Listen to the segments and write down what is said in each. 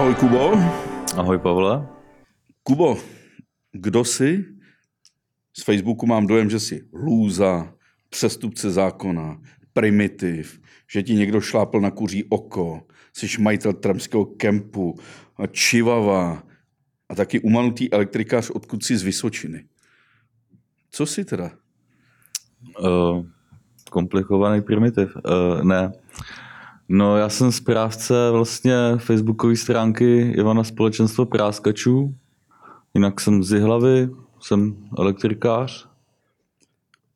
Ahoj Kubo. Ahoj Pavle. Kubo, kdo jsi? Z Facebooku mám dojem, že jsi lůza, přestupce zákona, primitiv, že ti někdo šlápl na kuří oko, jsi majitel tramského kempu, čivava a taky umanutý elektrikář odkud jsi z Vysočiny. Co jsi teda? Uh, komplikovaný primitiv. Uh, ne. No já jsem správce vlastně facebookové stránky Ivana Společenstvo práskačů. Jinak jsem z Jihlavy, jsem elektrikář.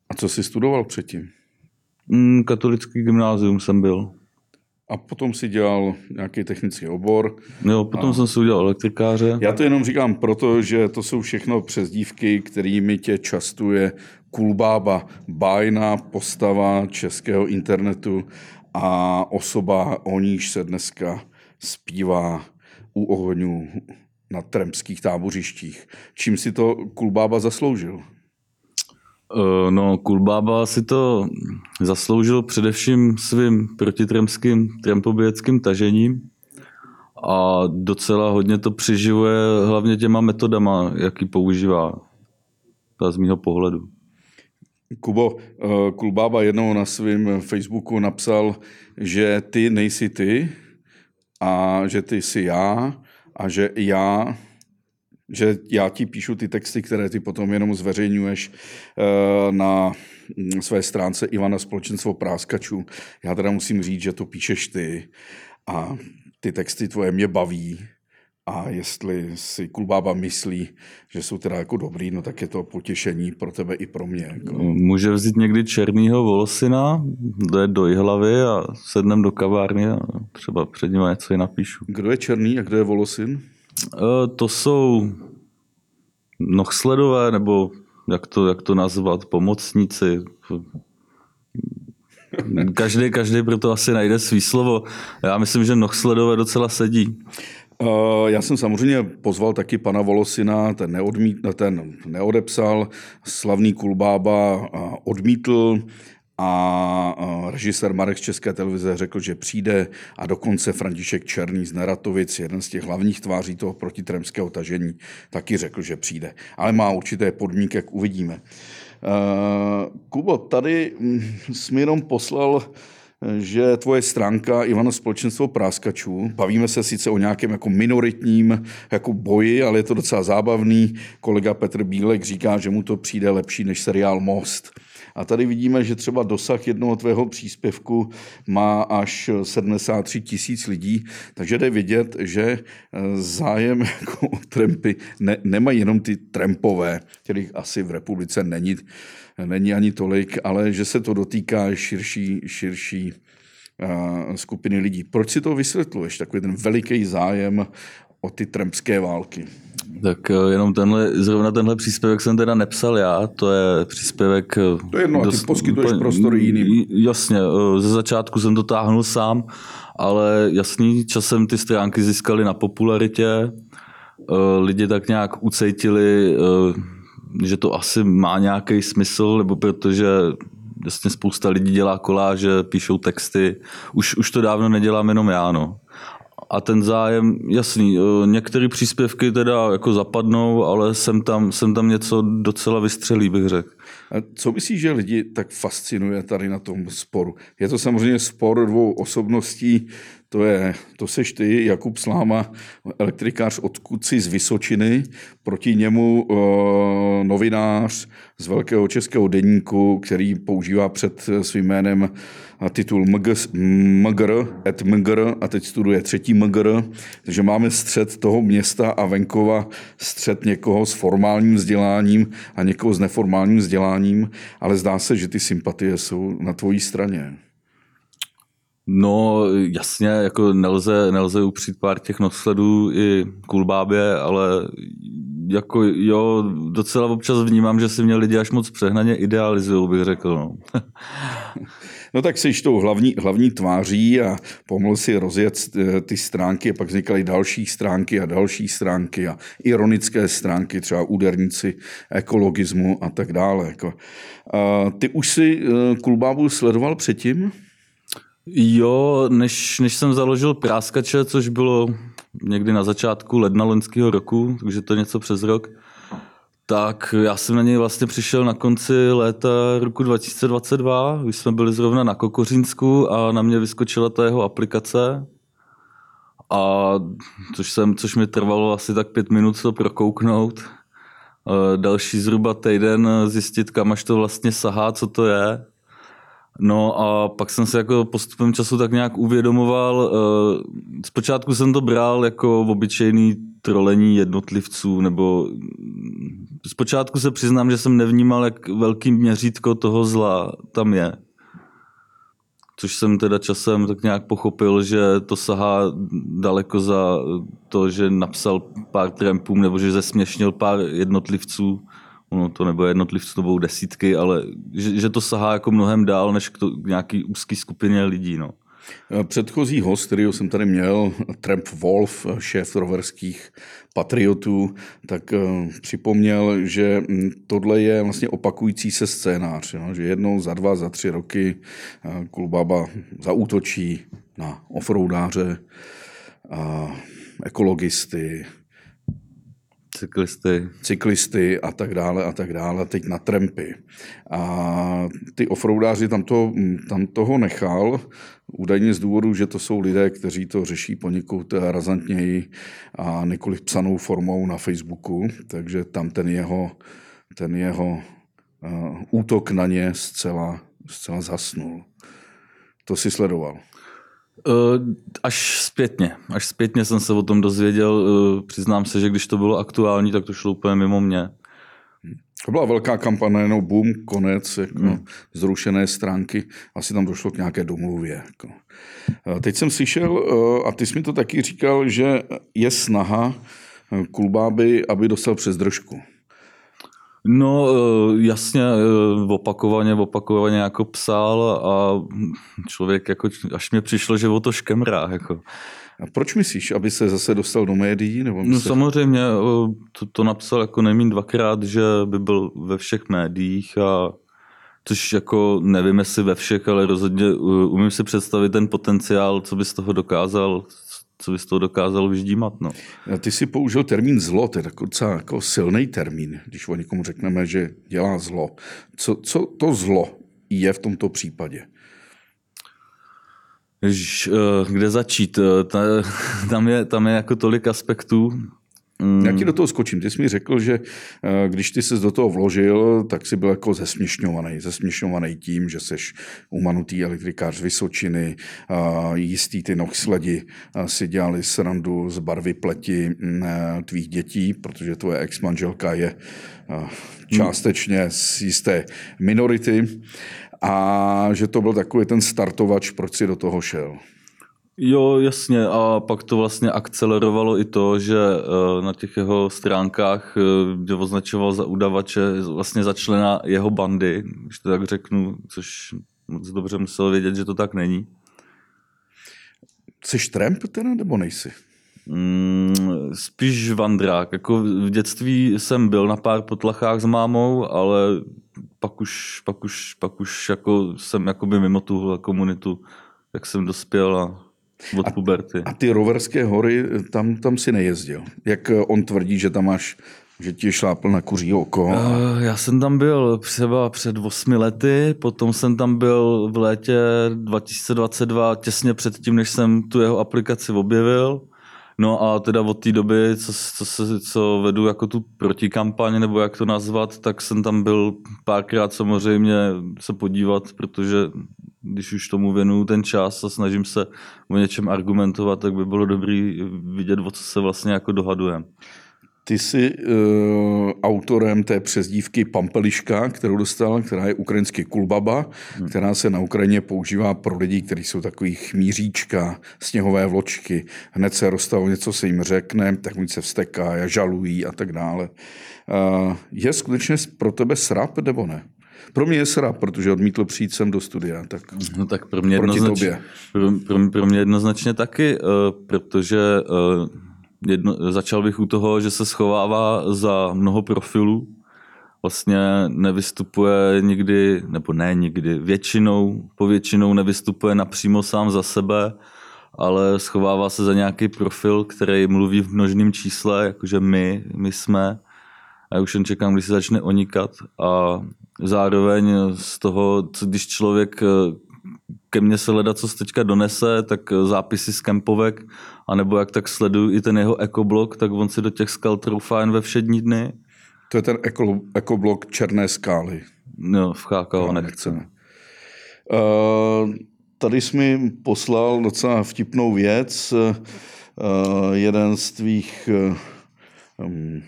A co jsi studoval předtím? Mm, katolický gymnázium jsem byl. A potom si dělal nějaký technický obor. Jo, potom a... jsem si udělal elektrikáře. Já to jenom říkám proto, že to jsou všechno přezdívky, kterými tě častuje Kulbába, bájná postava českého internetu a osoba, o níž se dneska zpívá u ohňů na tremských tábořištích. Čím si to Kulbába zasloužil? Eh, no, Kulbába si to zasloužil především svým protitremským trempobějeckým tažením a docela hodně to přeživuje hlavně těma metodama, jaký používá. To z mého pohledu. Kubo, eh, Kulbába jednou na svém Facebooku napsal, že ty nejsi ty a že ty jsi já a že já že já ti píšu ty texty, které ty potom jenom zveřejňuješ eh, na mm, své stránce Ivana Společenstvo práskačů. Já teda musím říct, že to píšeš ty a ty texty tvoje mě baví a jestli si Kulbába myslí, že jsou teda jako dobrý, no tak je to potěšení pro tebe i pro mě. Jako. Může vzít někdy černýho volosina, jde do hlavy a sednem do kavárny a třeba před ním něco i napíšu. Kdo je černý a kdo je volosin? E, to jsou nohsledové, nebo jak to, jak to nazvat, pomocníci. Každý, každý pro to asi najde svý slovo. Já myslím, že nohsledové docela sedí. Uh, já jsem samozřejmě pozval taky pana Volosina, ten, neodmít, ten neodepsal, slavný Kulbába odmítl a režisér Marek z České televize řekl, že přijde a dokonce František Černý z Neratovic, jeden z těch hlavních tváří toho protitremského tažení, taky řekl, že přijde. Ale má určité podmínky, jak uvidíme. Kubo, tady hm, jsi mi jenom poslal že tvoje stránka Ivana Společenstvo práskačů, bavíme se sice o nějakém jako minoritním jako boji, ale je to docela zábavný. Kolega Petr Bílek říká, že mu to přijde lepší než seriál Most. A tady vidíme, že třeba dosah jednoho tvého příspěvku má až 73 tisíc lidí, takže jde vidět, že eh, zájem jako o trampy ne, nemají jenom ty trampové, kterých asi v republice není, není ani tolik, ale že se to dotýká širší, širší skupiny lidí. Proč si to vysvětluješ, takový ten veliký zájem o ty trampské války? Tak eh, jenom tenhle, zrovna tenhle příspěvek jsem teda nepsal já, to je příspěvek... Eh, to je jedno, dost, ty poskytuješ úplně, prostor jiným. Jasně, eh, ze začátku jsem to táhnul sám, ale jasný, časem ty stránky získaly na popularitě, lidi tak nějak ucejtili, že to asi má nějaký smysl, nebo protože jasně spousta lidí dělá koláže, píšou texty. Už, už to dávno nedělám jenom já, no a ten zájem, jasný, e, některé příspěvky teda jako zapadnou, ale jsem tam, jsem tam něco docela vystřelí, bych řekl. A co myslíš, že lidi tak fascinuje tady na tom sporu? Je to samozřejmě spor dvou osobností, to, je, to seš ty, Jakub Sláma, elektrikář od Kuci z Vysočiny, proti němu e, novinář z velkého českého deníku, který používá před svým jménem titul MGR, et MGR a teď studuje třetí MGR, takže máme střed toho města a venkova, střed někoho s formálním vzděláním a někoho s neformálním vzděláním, ale zdá se, že ty sympatie jsou na tvojí straně. No jasně, jako nelze, nelze upřít pár těch nosledů i kulbábě, ale jako jo, docela občas vnímám, že si mě lidi až moc přehnaně idealizují, bych řekl. No. no tak jsi tou hlavní, hlavní tváří a pomohl si rozjet eh, ty stránky a pak vznikaly další stránky a další stránky a ironické stránky, třeba úderníci ekologismu a tak dále. Jako. Ty už si eh, Kulbábu sledoval předtím? Jo, než, než jsem založil práskače, což bylo někdy na začátku ledna loňského roku, takže to něco přes rok, tak já jsem na něj vlastně přišel na konci léta roku 2022, když jsme byli zrovna na Kokořínsku a na mě vyskočila ta jeho aplikace, a což, jsem, což mi trvalo asi tak pět minut to prokouknout. E, další zhruba týden zjistit, kam až to vlastně sahá, co to je. No a pak jsem se jako postupem času tak nějak uvědomoval. E, zpočátku jsem to bral jako obyčejný trolení jednotlivců, nebo zpočátku se přiznám, že jsem nevnímal, jak velký měřítko toho zla tam je což jsem teda časem tak nějak pochopil, že to sahá daleko za to, že napsal pár trampům nebo že zesměšnil pár jednotlivců, ono to nebo jednotlivců, to budou desítky, ale že, že to sahá jako mnohem dál než k, to, k nějaký úzký skupině lidí. No. Eh, předchozí host, kterýho jsem tady měl, Tramp Wolf, šéf roverských patriotů, tak eh, připomněl, že hm, tohle je vlastně opakující se scénář, jo? že jednou za dva, za tři roky eh, Kulbaba zaútočí na offroadáře, ekologisty, Cyklisty. Cyklisty a tak dále a tak dále, teď na trampy. A ty offroadáři tam, to, tam toho nechal, údajně z důvodu, že to jsou lidé, kteří to řeší poněkud razantněji a několik psanou formou na Facebooku, takže tam ten jeho, ten jeho uh, útok na ně zcela, zcela zasnul. To si sledoval. Eh, až zpětně. Až zpětně jsem se o tom dozvěděl. Eh, přiznám se, že když to bylo aktuální, tak to šlo úplně mimo mě. To byla velká kampaně, jenom boom, konec, jako hmm. zrušené stránky. Asi tam došlo k nějaké domluvě. Jako. Eh, teď jsem slyšel, a ty jsi mi to taky říkal, že je snaha Kulbáby, aby dostal přes držku. No eh, jasně, eh, opakovaně, opakovaně jako psal a člověk jako, až mě přišlo, že o to škemrá. Jako. A proč myslíš, aby se zase dostal do médií? Nebo no se... samozřejmě, eh, to, to napsal jako nejmín dvakrát, že by byl ve všech médiích a což jako nevím, jestli ve všech, ale rozhodně umím si představit ten potenciál, co by z toho dokázal co bys to dokázal vyždímat. No. Ty si použil termín zlo, to je takový jako silný termín, když o někomu řekneme, že dělá zlo. Co, co to zlo je v tomto případě? Ježiš, eh, kde začít? Eh, tam je, tam je jako tolik aspektů. Mm. Já ti do toho skočím. Ty jsi mi řekl, že eh, když ty jsi do toho vložil, tak jsi byl jako zesměšňovaný. Zesměšňovaný tím, že jsi umanutý elektrikář z Vysočiny, jistý ty nohsledi si dělali srandu z barvy pleti mm, eh, tvých dětí, protože tvoje ex-manželka je eh, částečně z jisté minority a že to byl takový ten startovač, proč si do toho šel. Jo, jasně. A pak to vlastně akcelerovalo i to, že eh, na těch jeho stránkách, eh, kde označoval za udavače, vlastně začlena jeho bandy, když to tak řeknu, což moc dobře musel vědět, že to tak není. Jsi tramp teda, nebo nejsi? Mm, spíš vandrák. Jako v dětství jsem byl na pár potlachách s mámou, ale pak už, pak už, pak už jako jsem jakoby mimo tu komunitu, jak jsem dospěl a od puberty. A, a ty roverské hory, tam, tam si nejezdil. Jak eh, on tvrdí, že tam máš že ti šlápl na kuří oko? A... Uh, já jsem tam byl třeba před osmi lety, potom jsem tam byl v létě 2022, těsně před tím, než jsem tu jeho aplikaci objevil. No a teda od té doby, co, co, se, co vedu jako tu protikampaň, nebo jak to nazvat, tak jsem tam byl párkrát samozřejmě se podívat, protože když už tomu věnuju ten čas a snažím se o něčem argumentovat, tak by bylo dobré vidět, o co se vlastně jako dohadujeme. Ty jsi uh, autorem té přezdívky Pampeliška, kterou dostal, která je ukrajinsky kulbaba, hmm. která se na Ukrajině používá pro lidi, kteří jsou takový chmíříčka, sněhové vločky. Hned se rozstavu, něco se jim řekne, tak oni se vsteká, žalují a tak dále. Uh, je skutečně pro tebe srap nebo ne? Pro mě je srap, protože odmítl přijít sem do studia. Tak, no tak pro mě, jednoznačně, pro, pro, pro mě jednoznačně taky, uh, protože uh, jedno, začal bych u toho, že se schovává za mnoho profilů, vlastně nevystupuje nikdy, nebo ne nikdy, většinou, povětšinou nevystupuje napřímo sám za sebe ale schovává se za nějaký profil, který mluví v množném čísle, jakože my, my jsme. A já už jen čekám, když se začne onikat. A zároveň z toho, když člověk ke mně se leda, co se teďka donese, tak zápisy z kempovek, anebo jak tak sleduju i ten jeho ekoblok, tak on si do těch skal troufá jen ve všední dny. To je ten eko, ekoblok Černé skály. No, v cháka no, nechceme. Uh, tady jsi mi poslal docela vtipnou věc. Uh, jeden z tvých um,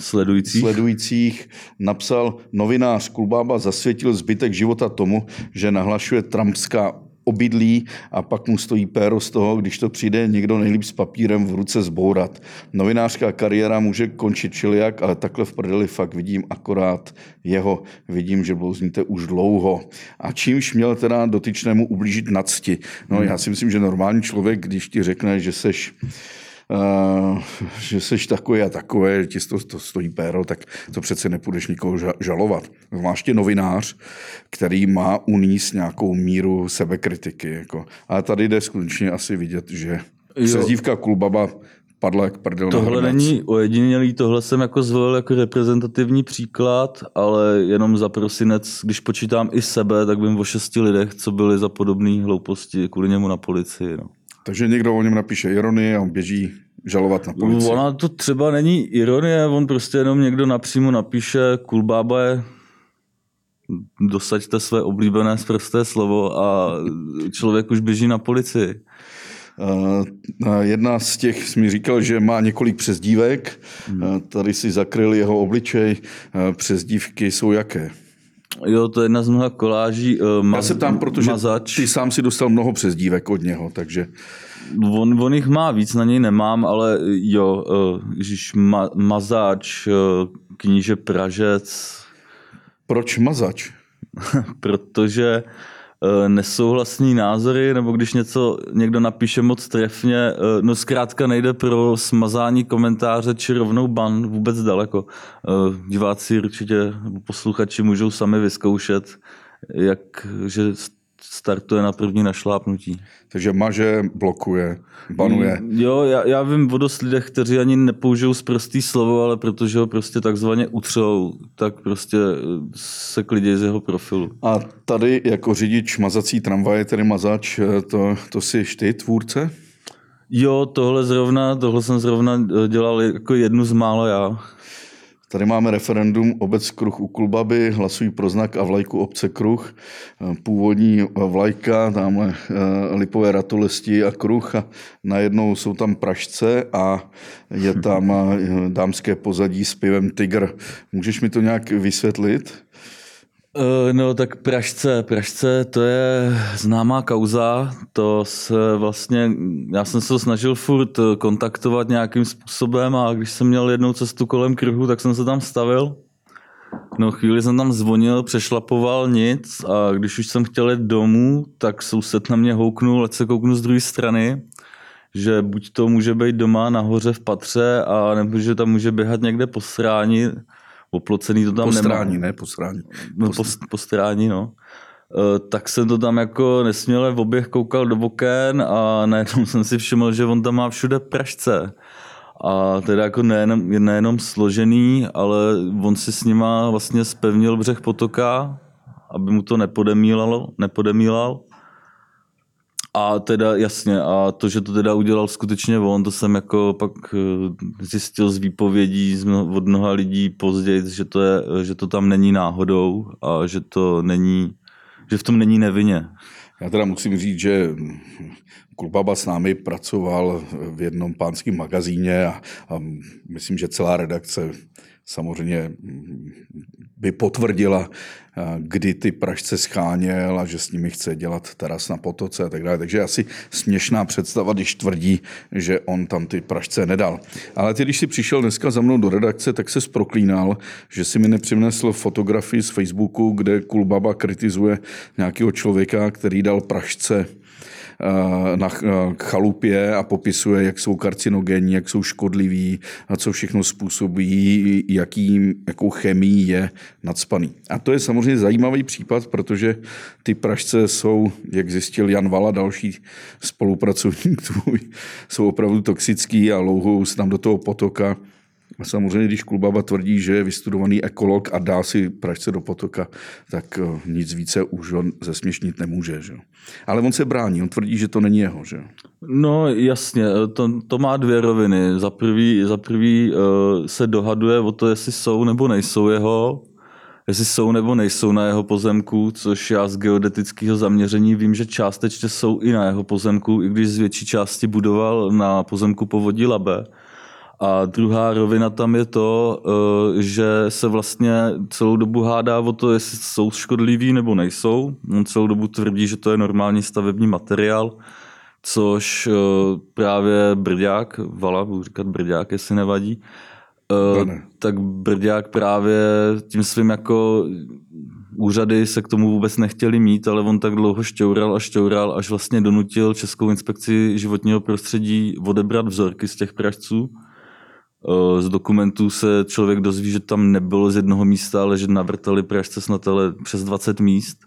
sledujících. sledujících napsal, novinář Kulbába zasvětil zbytek života tomu, že nahlašuje trumpská obydlí a pak mu stojí péro z toho, když to přijde někdo nejlíp s papírem v ruce zbourat. Novinářská kariéra může končit čiliak, ale takhle v prdeli fakt vidím akorát jeho. Vidím, že blouzníte už dlouho. A čímž měl teda dotyčnému ublížit nadsti? No hmm. já si myslím, že normální člověk, když ti řekne, že seš že seš takový a takové, že ti to, to stojí péro, tak to přece nepůjdeš nikoho žalovat. Zvláště novinář, který má uníst nějakou míru sebekritiky. Jako. Ale tady jde skutečně asi vidět, že přezdívka Kulbaba padla jak prdel Tohle není ojedinělý, tohle jsem jako zvolil jako reprezentativní příklad, ale jenom za prosinec, když počítám i sebe, tak vím o šesti lidech, co byli za podobné hlouposti kvůli němu na policii. No. Takže někdo o něm napíše ironii a on běží žalovat na policii. Ona to třeba není ironie, on prostě jenom někdo napřímo napíše kulbába je dosaďte své oblíbené zprosté slovo a člověk už běží na policii. Uh, jedna z těch mi říkal, že má několik přezdívek. Hmm. Tady si zakryl jeho obličej. Přezdívky jsou jaké? Jo, to je jedna z mnoha koláží. Uh, maz, Já se tam, protože mazač. ty sám si dostal mnoho přezdívek od něho, takže... On, on jich má víc, na něj nemám, ale jo, uh, ježiš, ma, mazáč, uh, kníže Pražec. Proč mazač? Protože Eh, nesouhlasní názory, nebo když něco někdo napíše moc trefně, eh, no zkrátka nejde pro smazání komentáře či rovnou ban vůbec daleko. Eh, diváci určitě, posluchači můžou sami vyzkoušet, jak, že startuje na první našlápnutí. Takže maže, blokuje, banuje. Mm, jo, já, já vím o dost lidech, kteří ani nepoužijou zprostý slovo, ale protože ho prostě takzvaně utřou, tak prostě eh, se klidí z jeho profilu. A tady jako řidič mazací tramvaje, tedy mazač, eh, to, to jsi ty, tvůrce? Jo, tohle zrovna, tohle jsem zrovna eh, dělal jako jednu z málo já. Tady máme referendum Obec Kruh u Kulbaby, hlasují pro znak a vlajku obce Kruh. Původní vlajka, tamhle eh, lipové ratolesti a kruh a najednou jsou tam pražce a je tam eh, dámské pozadí s pivem Tiger. Můžeš mi to nějak vysvětlit? Eh, no tak Pražce, Pražce to je známá kauza, to se vlastně, já jsem se snažil furt kontaktovat nějakým způsobem a když jsem měl jednou cestu kolem kruhu, tak jsem se tam stavil. No chvíli jsem tam zvonil, přešlapoval nic a když už jsem chtěl jít domů, tak soused na mě houknul, ať se kouknu z druhé strany, že buď to může být doma nahoře v patře a nebo že tam může běhat někde po sráni, oplocený to tam postrání, nemá. ne postrání. No, po, postrání, no. E, tak jsem to tam jako nesměle v oběh koukal do oken a najednou jsem si všiml, že on tam má všude pražce. A teda jako nejenom, nejenom složený, ale on si s nima vlastně spevnil břeh potoka, aby mu to nepodemílalo, nepodemílal. A teda jasně, a to, že to teda udělal skutečně on, to jsem jako pak eh, zjistil z výpovědí od mnoha lidí později, že to, je, že to tam není náhodou a že to není, že v tom není nevinně. Já teda musím říct, že Kulbaba s námi pracoval v jednom pánském magazíně a, a myslím, že celá redakce samozřejmě by potvrdila, kdy ty pražce scháněl a že s nimi chce dělat teras na potoce a tak dále. Takže asi směšná představa, když tvrdí, že on tam ty pražce nedal. Ale ty, když jsi přišel dneska za mnou do redakce, tak se proklínal, že si mi nepřinesl fotografii z Facebooku, kde Kulbaba kritizuje nějakého člověka, který dal pražce na chalupě a popisuje, jak jsou karcinogenní, jak jsou škodliví, a co všechno způsobí, jaký, jakou chemii je nadspaný. A to je samozřejmě zajímavý případ, protože ty pražce jsou, jak zjistil Jan Vala, další spolupracovník tvůj, jsou opravdu toxický a louhou se tam do toho potoka samozřejmě, když Klubaba tvrdí, že je vystudovaný ekolog a dá si Pražce do potoka, tak eh, nic více už on zesměšnit nemůže. Že? Ale on se brání, on tvrdí, že to není jeho. Že? No jasně, to, to má dvě roviny. Za prvý, za prvý uh, se dohaduje o to, jestli jsou nebo nejsou jeho, jestli jsou nebo nejsou na jeho pozemku, což já z geodetického zaměření vím, že částečně jsou i na jeho pozemku, i když z větší části budoval na pozemku povodí Labe. A druhá rovina tam je to, eh, že se vlastně celou dobu hádá o to, jestli jsou škodliví nebo nejsou. On celou dobu tvrdí, že to je normální stavební materiál, což eh, právě Brďák, Vala, budu říkat Brďák, jestli nevadí, eh, ne. tak Brďák právě tím svým jako úřady se k tomu vůbec nechtěli mít, ale on tak dlouho šťoural a šťoural, až vlastně donutil Českou inspekci životního prostředí odebrat vzorky z těch pražců z dokumentů se člověk dozví, že tam nebylo z jednoho místa, ale že navrtali pražce snad ale přes 20 míst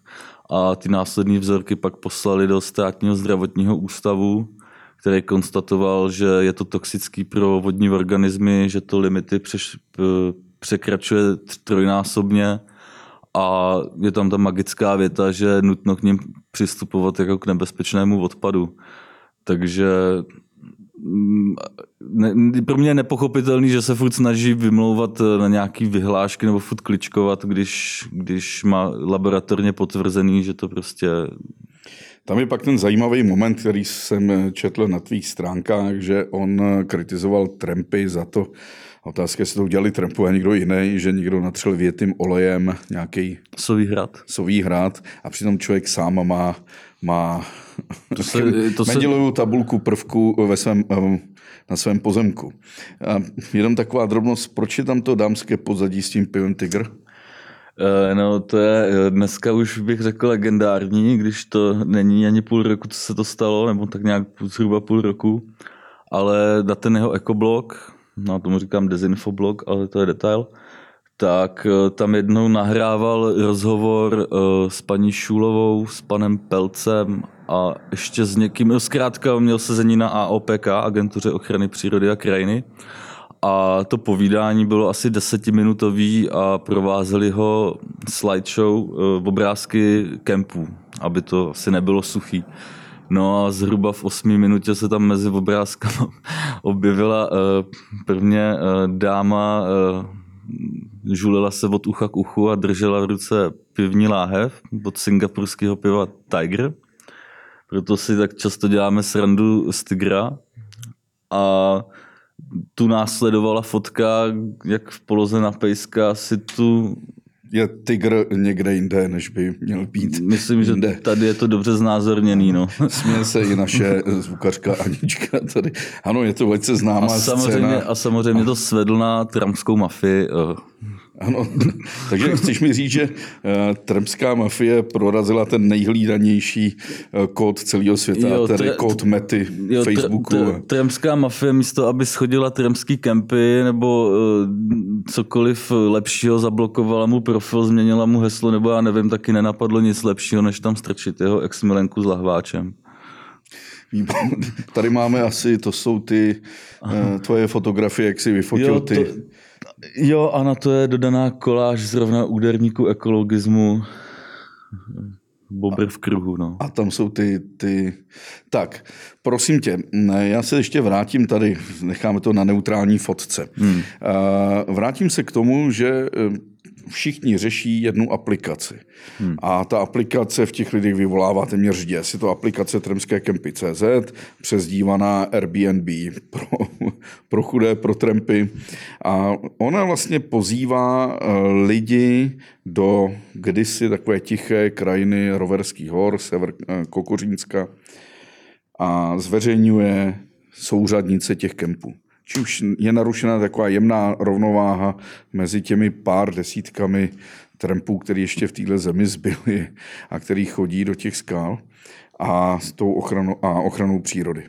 a ty následné vzorky pak poslali do státního zdravotního ústavu, který konstatoval, že je to toxický pro vodní organismy, že to limity přeš, překračuje trojnásobně a je tam ta magická věta, že je nutno k ním přistupovat jako k nebezpečnému odpadu. Takže ne, pro mě je nepochopitelný, že se furt snaží vymlouvat eh, na nějaký vyhlášky nebo furt kličkovat, když, když má laboratorně potvrzený, že to prostě... Tam je pak ten zajímavý moment, který jsem četl na tvých stránkách, že on kritizoval Trumpy za to, Otázka, jestli to udělali Trumpu a někdo jiný, že někdo natřel větým olejem nějaký sový hrad. sový hrad a přitom člověk sám má, má to se, to se... tabulku prvku ve svém, eh, na svém pozemku. A jenom taková drobnost, proč je tam to dámské pozadí s tím pivem Tiger? Eh, no, to je eh, dneska už bych řekl legendární, když to není ani půl roku, co se to stalo, nebo tak nějak zhruba půl roku. Ale na ten jeho ekoblog, no tomu říkám dezinfoblog, ale to je detail, tak tam jednou nahrával rozhovor s paní Šulovou, s panem Pelcem a ještě s někým, no zkrátka měl sezení na AOPK, Agentuře ochrany přírody a krajiny. A to povídání bylo asi desetiminutový a provázeli ho slideshow, eh, obrázky kempů, aby to asi nebylo suchý. No a zhruba v osmi minutě se tam mezi obrázkama objevila prvně dáma, žulila se od ucha k uchu a držela v ruce pivní láhev od singapurského piva Tiger. Proto si tak často děláme srandu z Tigra. A tu následovala fotka, jak v poloze na pejska si tu je tygr někde jinde, než by měl být. Myslím, jinde. že tady je to dobře znázorněný. No. Směje se i naše zvukařka Anička tady. Ano, je to velice známá a samozřejmě, scéna. A samozřejmě to svedl na tramskou mafii. Eh, ano, takže chceš mi říct, že uh, tremská mafie prorazila ten nejhlídanější uh, kód celého světa, jo, tedy tre, kód mety jo, Facebooku. Tre, tre, tremská mafie místo, aby schodila tremský kempy nebo uh, cokoliv lepšího, zablokovala mu profil, změnila mu heslo, nebo já nevím, taky nenapadlo nic lepšího, než tam strčit jeho ex-milenku s lahváčem. Tady máme asi, to jsou ty tvoje fotografie, jak jsi vyfotil jo, to, ty. Jo, a na to je dodaná koláž zrovna úderníku ekologismu. Bobr v kruhu, no. A tam jsou ty, ty... Tak, prosím tě, já se ještě vrátím tady, necháme to na neutrální fotce. Hmm. Vrátím se k tomu, že všichni řeší jednu aplikaci. Hmm. A ta aplikace v těch lidech vyvolává téměř děs. Je to aplikace Tremské kempy CZ, přezdívaná Airbnb pro, pro chudé, pro trempy. A ona vlastně pozývá eh, lidi do kdysi takové tiché krajiny Roverských hor, sever eh, Kokořínska a zveřejňuje souřadnice těch kempů už je narušena taková jemná rovnováha mezi těmi pár desítkami trampů, který ještě v téhle zemi zbyly a který chodí do těch skal. a s tou ochranou, a ochranou přírody.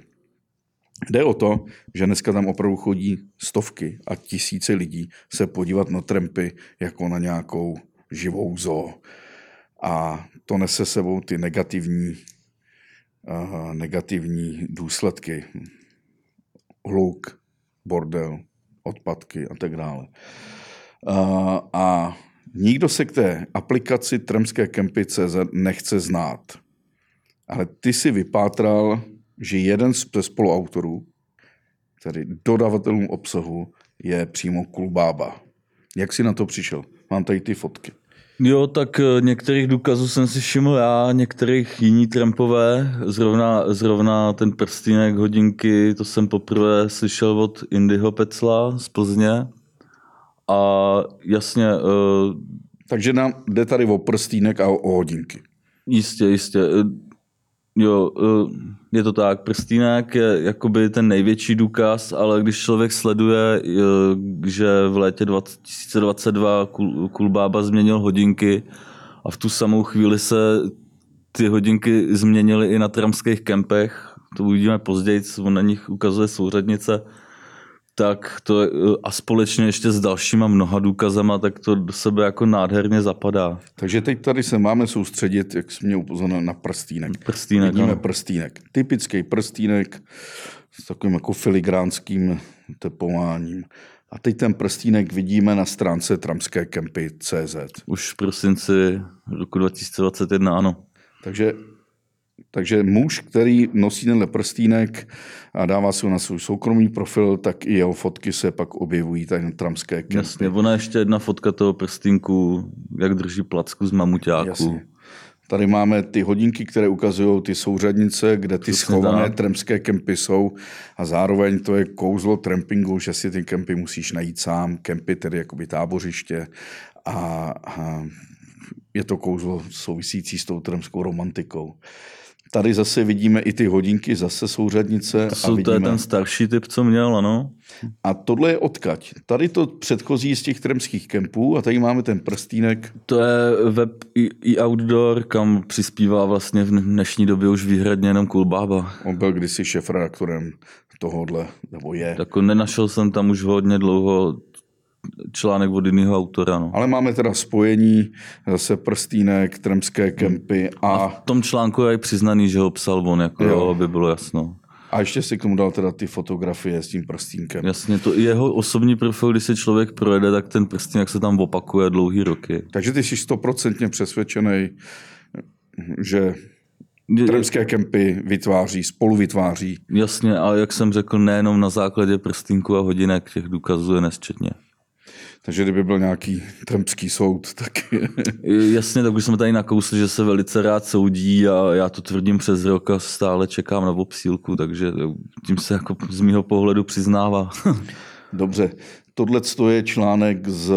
Jde o to, že dneska tam opravdu chodí stovky a tisíce lidí se podívat na trampy jako na nějakou živou zoo. A to nese sebou ty negativní, uh, negativní důsledky. Hluk, bordel, odpadky a tak dále. Uh, a nikdo se k té aplikaci Tremské kempy CZ nechce znát. Ale ty si vypátral, že jeden z spoluautorů, tedy dodavatelům obsahu, je přímo Kulbába. Jak jsi na to přišel? Mám tady ty fotky. Jo, tak eh, některých důkazů jsem si všiml já, některých jiní trampové, zrovna, zrovna ten prstínek hodinky, to jsem poprvé slyšel od Indyho Pecla z Plzně. A jasně... Uh, Takže nám jde tady o prstínek a o, o hodinky. Jistě, jistě. Jo, je to tak. Prstínek je jakoby ten největší důkaz, ale když člověk sleduje, že v létě 2022 Kulbába změnil hodinky a v tu samou chvíli se ty hodinky změnily i na tramských kempech, to uvidíme později, on na nich ukazuje souřadnice, tak to a společně ještě s dalšíma mnoha důkazama, tak to do sebe jako nádherně zapadá. Takže teď tady se máme soustředit, jak jsi mě upozornil, na prstínek. Prstínek, Vidíme no. prstínek. Typický prstínek s takovým jako filigránským tepováním. A teď ten prstínek vidíme na stránce tramské kempy CZ. Už v prosinci roku 2021, ano. Takže takže muž, který nosí tenhle prstínek a dává si ho na svůj soukromý profil, tak i jeho fotky se pak objevují tady na tramské kempy. Jasně, ona ještě jedna fotka toho prstínku, jak drží placku z mamuťáku. Jasně. Tady máme ty hodinky, které ukazují ty souřadnice, kde ty Přesně schované tak. tramské kempy jsou a zároveň to je kouzlo trampingu, že si ty kempy musíš najít sám, kempy tedy jakoby tábořiště a, a je to kouzlo souvisící s tou tramskou romantikou. Tady zase vidíme i ty hodinky, zase souřadnice. To, jsou, a vidíme... to je ten starší typ, co měl, ano. A tohle je odkaď. Tady to předchozí z těch tremských kempů a tady máme ten prstínek. To je web i, i outdoor, kam přispívá vlastně v dnešní době už výhradně jenom Kulbába. On byl kdysi šéf-redaktorem tohohle, nebo je. Tak nenašel jsem tam už hodně dlouho článek od jiného autora. No. Ale máme teda spojení zase prstínek, tremské kempy a... a v tom článku je i přiznaný, že ho psal on, jako jo. aby bylo jasno. A ještě si k tomu dal teda ty fotografie s tím prstínkem. Jasně, to jeho osobní profil, když se člověk projede, tak ten prstínek se tam opakuje dlouhý roky. Takže ty jsi stoprocentně přesvědčený, že Tremské kempy vytváří, spolu vytváří. Jasně, a jak jsem řekl, nejenom na základě prstínku a hodinek, těch důkazů je nesčetně. Takže kdyby byl nějaký trampský soud, tak... Jasně, tak už jsme tady nakousli, že se velice rád soudí a já to tvrdím přes rok a stále čekám na obsílku, takže tím se jako z mého pohledu přiznává. Dobře, tohle je článek z...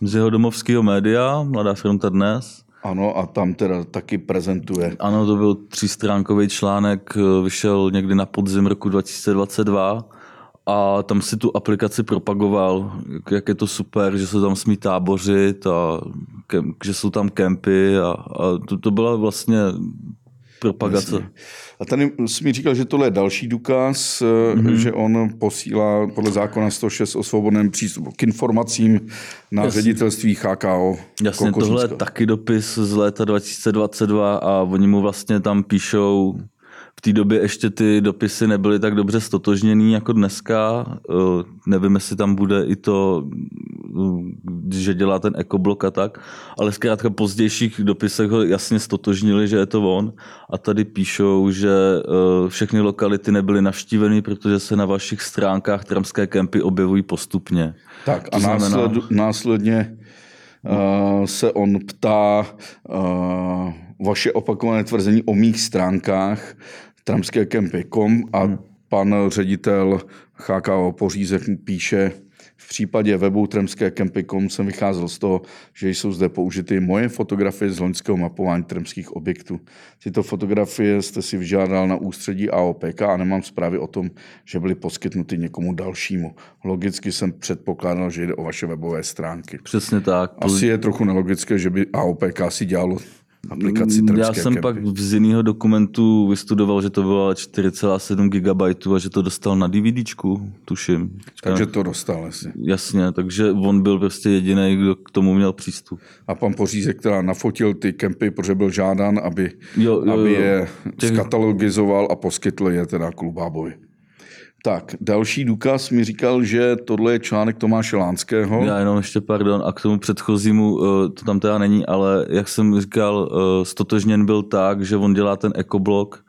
Z jeho domovského média, Mladá fronta dnes. Ano, a tam teda taky prezentuje. Ano, to byl třístránkový článek, vyšel někdy na podzim roku 2022 a tam si tu aplikaci propagoval, jak je to super, že se tam smí tábořit a že jsou tam kempy a, a to, to byla vlastně propagace. Jasně. A tady jsi mi říkal, že tohle je další důkaz, mm-hmm. že on posílá podle zákona 106 o svobodném přístupu k informacím na Jasně. ředitelství HKO. Jasně, tohle je taky dopis z léta 2022 a oni mu vlastně tam píšou v té době ještě ty dopisy nebyly tak dobře stotožněný jako dneska. Eh, nevím, jestli tam bude i to, eh, že dělá ten ekoblok a tak, ale zkrátka pozdějších dopisech ho jasně stotožnili, že je to on. A tady píšou, že eh, všechny lokality nebyly navštíveny, protože se na vašich stránkách tramské kempy objevují postupně. Tak a znamená... násled, následně uh, se on ptá uh, vaše opakované tvrzení o mých stránkách tramské kempy.com a hmm. pan ředitel HKO Pořízek píše, v případě webu Tremské kempy.com jsem vycházel z toho, že jsou zde použity moje fotografie z loňského mapování tremských objektů. Tyto fotografie jste si vyžádal na ústředí AOPK a nemám zprávy o tom, že byly poskytnuty někomu dalšímu. Logicky jsem předpokládal, že jde o vaše webové stránky. Přesně tak. Asi je trochu nelogické, že by AOPK si dělalo aplikaci Já Tremské jsem kempy. pak z jiného dokumentu vystudoval, že to bylo 4,7 GB a že to dostal na DVDčku, tuším. Takže to dostal asi. Jasně, takže on byl prostě jediný, kdo k tomu měl přístup. A pan Pořízek teda nafotil ty kempy, protože byl žádán, aby, Jo, jo, aby jo. je Těch- skatalogizoval a poskytl je teda Klubábovi. Tak, další důkaz mi říkal, že tohle je článek Tomáše Lánského. Já jenom ještě, pardon, a k tomu předchozímu, eh, to tam teda není, ale jak jsem říkal, eh, stotožněn byl tak, že on dělá ten ekoblog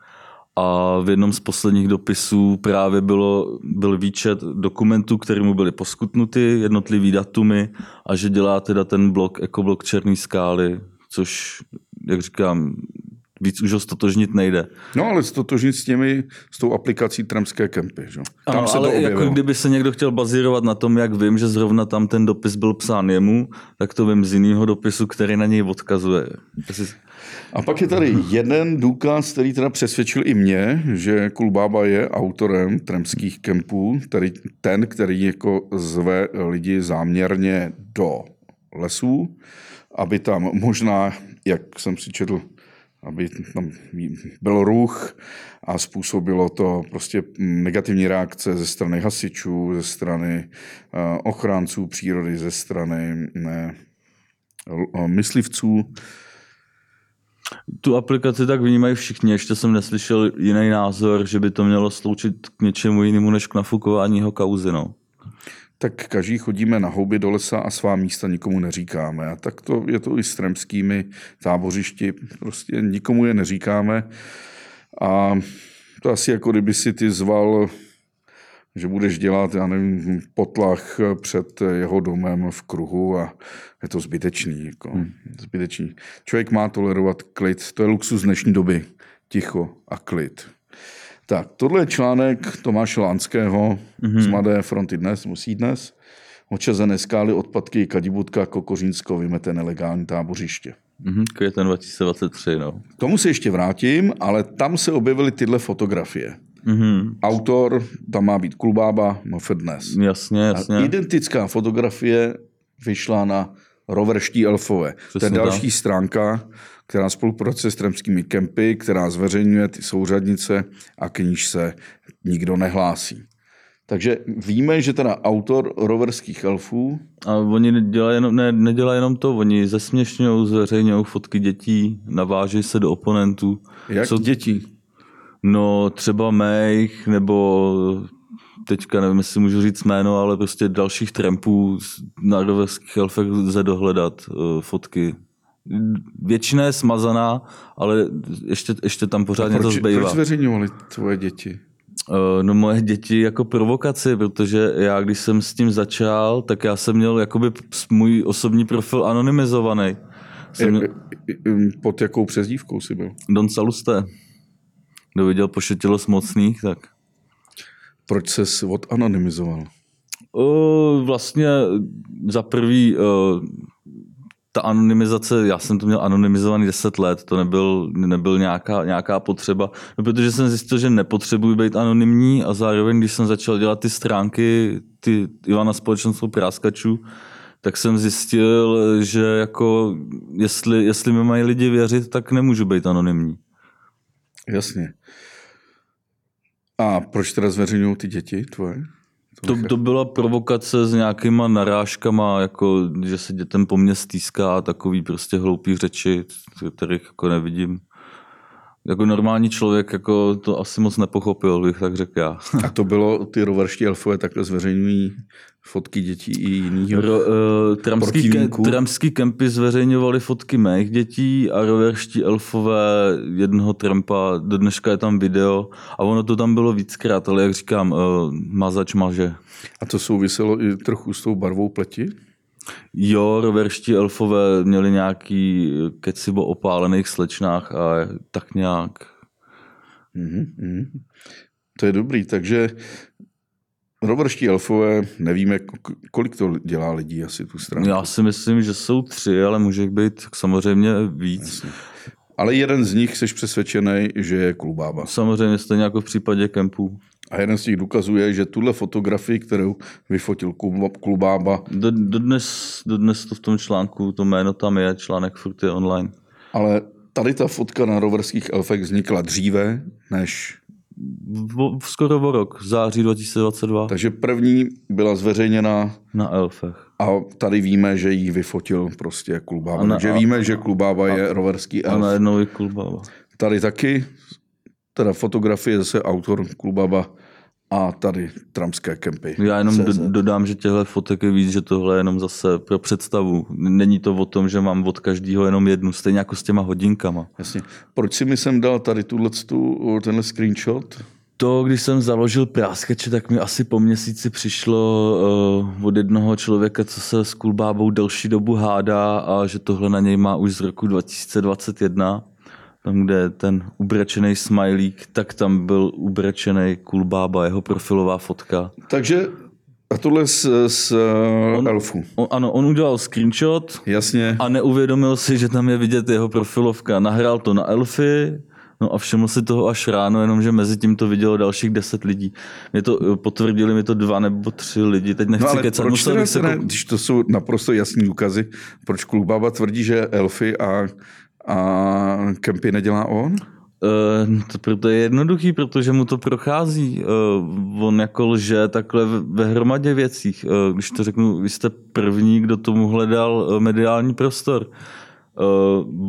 a v jednom z posledních dopisů právě bylo, byl výčet dokumentů, které mu byly poskutnuty, jednotlivý datumy a že dělá teda ten blog, ekoblog Černý skály, což, jak říkám, víc už ho stotožnit nejde. No ale stotožnit s těmi, s tou aplikací Tremské kempy. Že? Tam ano, se ale to objevilo. jako kdyby se někdo chtěl bazírovat na tom, jak vím, že zrovna tam ten dopis byl psán jemu, tak to vím z jiného dopisu, který na něj odkazuje. Jestli- A pak je tady jeden důkaz, který teda přesvědčil i mě, že Kulbába je autorem tremských kempů, tedy ten, který jako zve lidi záměrně do lesů, aby tam možná, jak jsem si četl, aby tam byl ruch a způsobilo to prostě negativní reakce ze strany hasičů, ze strany eh, ochránců přírody, ze strany ne, l- myslivců. Tu aplikaci tak vnímají všichni, ještě jsem neslyšel jiný názor, že by to mělo sloučit k něčemu jinému než k nafukování jeho kauzy. No. Tak každý chodíme na houby do lesa a svá místa nikomu neříkáme. A tak to je to i s tremskými tábořišti. Prostě nikomu je neříkáme. A to asi jako kdyby si ty zval, že budeš dělat, já nevím, potlach před jeho domem v kruhu a je to zbytečný. Jako, hmm. zbytečný. Člověk má tolerovat klid. To je luxus dnešní doby. Ticho a klid. Tak, tohle je článek Tomáše Lánského mm-hmm. z Mladé fronty dnes, musí dnes. Očazené skály, odpadky, Kadibudka, Kokořínsko, vymete nelegální tábořiště. Mhm, květen 2023, no. K tomu se ještě vrátím, ale tam se objevily tyhle fotografie. Mhm, Autor, tam má být Kulbába, MF dnes. jasně, jasně. A identická fotografie vyšla na Roverští elfové. to je Přesně další tak. stránka, která spolupracuje s tremskými kempy, která zveřejňuje ty souřadnice a k níž se nikdo nehlásí. Takže víme, že teda autor roverských elfů, A oni nedělají jenom, ne, nedělají jenom to, oni zesměšňují, zveřejňují fotky dětí, navážejí se do oponentů. jak Co- děti. No třeba mých, nebo teďka nevím, jestli můžu říct jméno, ale prostě dalších trampů na roverských elfech lze dohledat uh, fotky. Většina je smazaná, ale ještě, ještě tam pořád něco zbývá. proč zveřejňovali tvoje děti? Eh, No moje děti jako provokaci, protože já když jsem s tím začal, tak já jsem měl jakoby můj osobní profil anonymizovaný. Jsem měl, Pod jakou přezdívkou jsi byl? Don Saluste. Kdo viděl pošetilost mocných, tak Proč ses odanonymizoval? O, vlastně za prvý o, ta anonymizace, já jsem to měl anonymizovaný 10 let, to nebyl, nebyl nějaká, nějaká potřeba, no, protože jsem zjistil, že nepotřebuji být anonymní a zároveň, když jsem začal dělat ty stránky, ty Ivana společenstvo práskačů, tak jsem zjistil, že jako jestli, jestli mi mají lidi věřit, tak nemůžu být anonymní. Jasně. A proč teda zveřejňují ty děti tvoje? To, to byla provokace s nějakýma narážkama, jako, že se dětem po mně stýská a takový prostě hloupý řeči, kterých jako nevidím. Jako normální člověk jako to asi moc nepochopil, bych tak řekl já. A to bylo, ty roverští elfové takhle zveřejňují fotky dětí i jiných. Ro, uh, tramský, ke, tramský kempy zveřejňovaly fotky mých dětí a roverští elfové jednoho trampa, do dneška je tam video a ono to tam bylo víckrát, ale jak říkám, uh, mazač maže. A to souviselo i trochu s tou barvou pleti? Jo, roverští elfové měli nějaký keci o opálených slečnách a tak nějak. Mhm, mhm. To je dobrý, takže roverští elfové, nevíme, kolik to dělá lidí asi tu stranu. Já si myslím, že jsou tři, ale může být samozřejmě víc. Ale jeden z nich jsi přesvědčený, že je klubába. Samozřejmě stejně jako v případě kempů. A jeden z těch důkazů je, že tuhle fotografii, kterou vyfotil klubába, Dodnes, dodnes to v tom článku, to jméno tam je, článek furt je online. ale tady ta fotka na roverských elfech vznikla dříve než... V, skoro o rok, září 2022. Takže první byla zveřejněna... Na elfech. A tady víme, že ji vyfotil prostě Klubába. Takže víme, že Klubába a, je roverský elf. A najednou je Klubába. Tady taky, teda fotografie zase autor Klubába a tady tramské kempy. Já jenom CZ. dodám, že těhle fotek je víc, že tohle je jenom zase pro představu. Není to o tom, že mám od každého jenom jednu, stejně jako s těma hodinkama. Jasně. Proč si mi jsem dal tady tuhle, tenhle screenshot? To, když jsem založil práskeče, tak mi asi po měsíci přišlo uh, od jednoho člověka, co se s Kulbábou delší dobu hádá a že tohle na něj má už z roku 2021 tam, kde je ten ubrečený smajlík, tak tam byl ubrečený Kulbába, jeho profilová fotka. Takže a tohle z, z on, Elfu. On, ano, on udělal screenshot Jasně. a neuvědomil si, že tam je vidět jeho profilovka. Nahrál to na Elfy, No a všiml si toho až ráno, jenomže mezi tím to vidělo dalších deset lidí. Mě to potvrdili mi to dva nebo tři lidi, teď nechci no ale kecat. Proč teda, se... ne, když to jsou naprosto jasní důkazy, proč Klubába tvrdí, že elfy a a Kempy nedělá on? Uh, to proto je jednoduchý, protože mu to prochází. Uh, on jako lže takhle ve hromadě věcích. Uh, když to řeknu, vy jste první, kdo tomu hledal mediální prostor.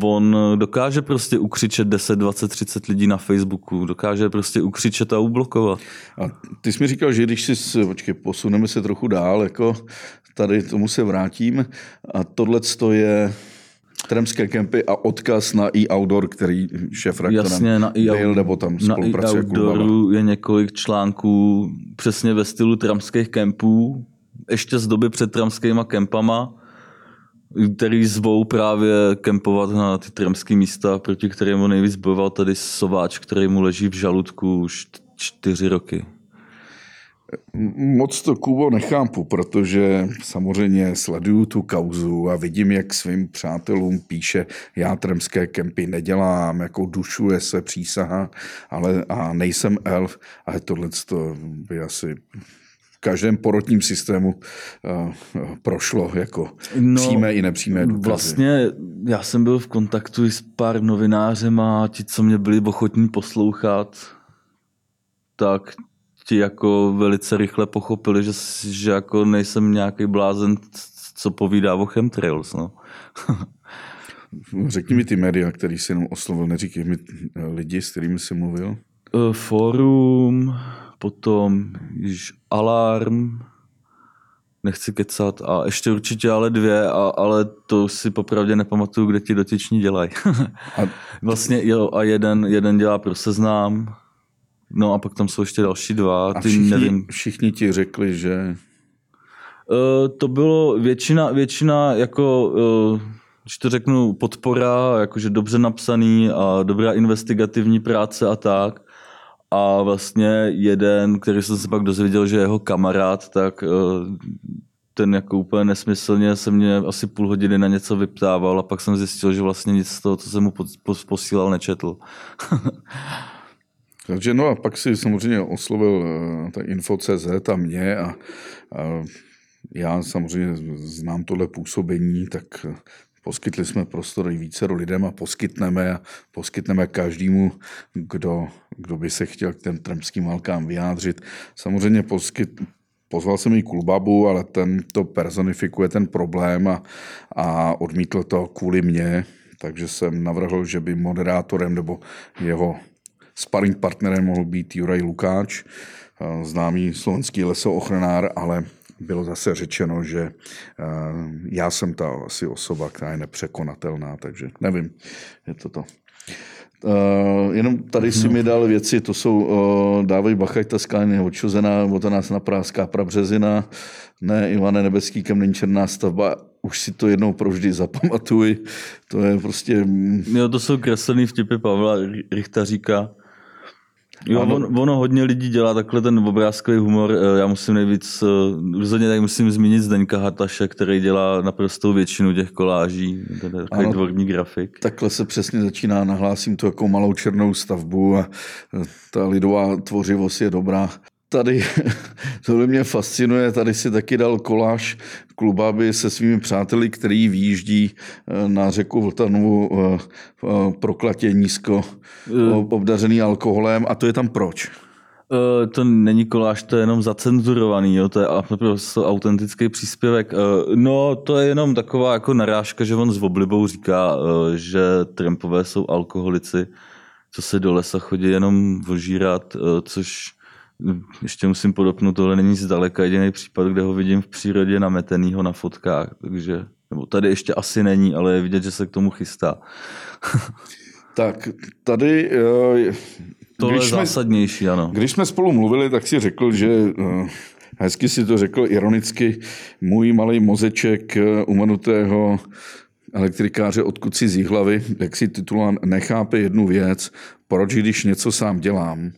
Uh, on dokáže prostě ukřičet 10, 20, 30 lidí na Facebooku, dokáže prostě ukřičet a ublokovat. A ty jsi mi říkal, že když si, počkej, posuneme se trochu dál, jako tady tomu se vrátím a tohle je Tremské kempy a odkaz na e-outdoor, který šéf Jasně, na e byl, nebo tam spolupracuje Na e je několik článků přesně ve stylu tramských kempů, ještě z doby před tramskýma kempama, který zvou právě kempovat na ty tramské místa, proti kterému nejvíc bojoval tady Sováč, který mu leží v žaludku už čtyři roky. Moc to Kubo nechápu, protože samozřejmě sleduju tu kauzu a vidím, jak svým přátelům píše, já tremské kempy nedělám, jako dušuje se přísaha, ale a nejsem elf, ale tohle to by asi v každém porotním systému uh, prošlo jako no, přímé i nepřímé důkazy. Vlastně já jsem byl v kontaktu s pár novinářem a ti, co mě byli ochotní poslouchat, tak ti jako velice rychle pochopili, že, že jako nejsem nějaký blázen, co povídá o chemtrails. No. Řekni mi ty média, který jsi jenom oslovil, neříkej mi lidi, s kterými jsi mluvil. Uh, Forum, potom již Alarm, nechci kecat a ještě určitě ale dvě, a, ale to si popravdě nepamatuju, kde ti dotyční dělají. a... Vlastně jo, a jeden, jeden dělá pro seznám, No a pak tam jsou ještě další dva. Ty a všichni, nevím. všichni ti řekli, že... Uh, to bylo většina, většina jako, uh, když to řeknu, podpora, jakože dobře napsaný a dobrá investigativní práce a tak. A vlastně jeden, který jsem se pak dozvěděl, že jeho kamarád, tak uh, ten jako úplně nesmyslně se mě asi půl hodiny na něco vyptával a pak jsem zjistil, že vlastně nic z toho, co jsem mu posílal, nečetl. Takže no a pak si samozřejmě oslovil eh, ta info.cz a mě a, a já samozřejmě znám tohle působení, tak eh, poskytli jsme prostor i více lidem a poskytneme a poskytneme každému, kdo, kdo by se chtěl k těm trampským válkám vyjádřit. Samozřejmě poskyt, pozval jsem i Kulbabu, ale ten to personifikuje ten problém a, a odmítl to kvůli mně, takže jsem navrhl, že by moderátorem nebo jeho Sparring partnerem mohl být Juraj Lukáč, eh, známý slovenský lesoochranár, ale bylo zase řečeno, že eh, já jsem ta asi osoba, která je nepřekonatelná, takže nevím, je to to. Uh, jenom tady si mi dal věci, to jsou uh, Dávej Bachaj, ta skáň je odčuzená, o to nás napráská prabřezina, ne Ivane Nebeský kamení černá stavba, už si to jednou provždy zapamatuj, to je prostě... Jo, to jsou kreslený vtipy Pavla Richtaříka. Jo, on, ono hodně lidí dělá takhle ten obrázkový humor. Eh, já musím nejvíc, eh, rozhodně tak musím zmínit Zdeňka Hataše, který dělá naprostou většinu těch koláží, takový ano, dvorní grafik. Takhle se přesně začíná, nahlásím to jako malou černou stavbu a ta lidová tvořivost je dobrá. Tady, tohle mě fascinuje, tady si taky dal koláž klubáby se svými přáteli, který výjíždí eh, na řeku Vltanovu eh, eh, proklatě nízko obdařený alkoholem a to je tam proč? To není koláž, to je jenom zacenzurovaný, jo? to je prostě autentický příspěvek. No, to je jenom taková jako narážka, že on s oblibou říká, že Trumpové jsou alkoholici, co se do lesa chodí jenom vožírat, což ještě musím podopnout, tohle není zdaleka jediný případ, kde ho vidím v přírodě nametenýho na fotkách, takže, nebo tady ještě asi není, ale je vidět, že se k tomu chystá. tak tady... Uh, tohle je zásadnější, ano. Když jsme spolu mluvili, tak si řekl, že uh, hezky si to řekl ironicky, můj malý mozeček uh, umanutého elektrikáře odkud si z hlavy, jak si titulán, nechápe jednu věc, proč když něco sám dělám,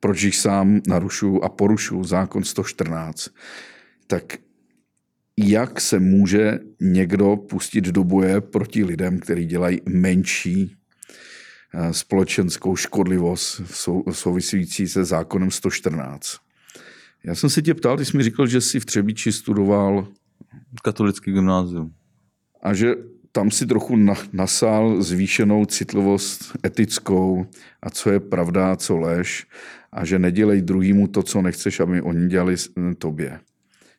proč jich sám narušuju a porušuju zákon 114, tak jak se může někdo pustit do boje proti lidem, kteří dělají menší eh, společenskou škodlivost související se zákonem 114. Já jsem se tě ptal, ty jsi mi říkal, že jsi v Třebíči studoval katolický gymnázium. A že tam si trochu nasál zvýšenou citlivost etickou a co je pravda a co lež a že nedělej druhýmu to, co nechceš, aby oni dělali tobě.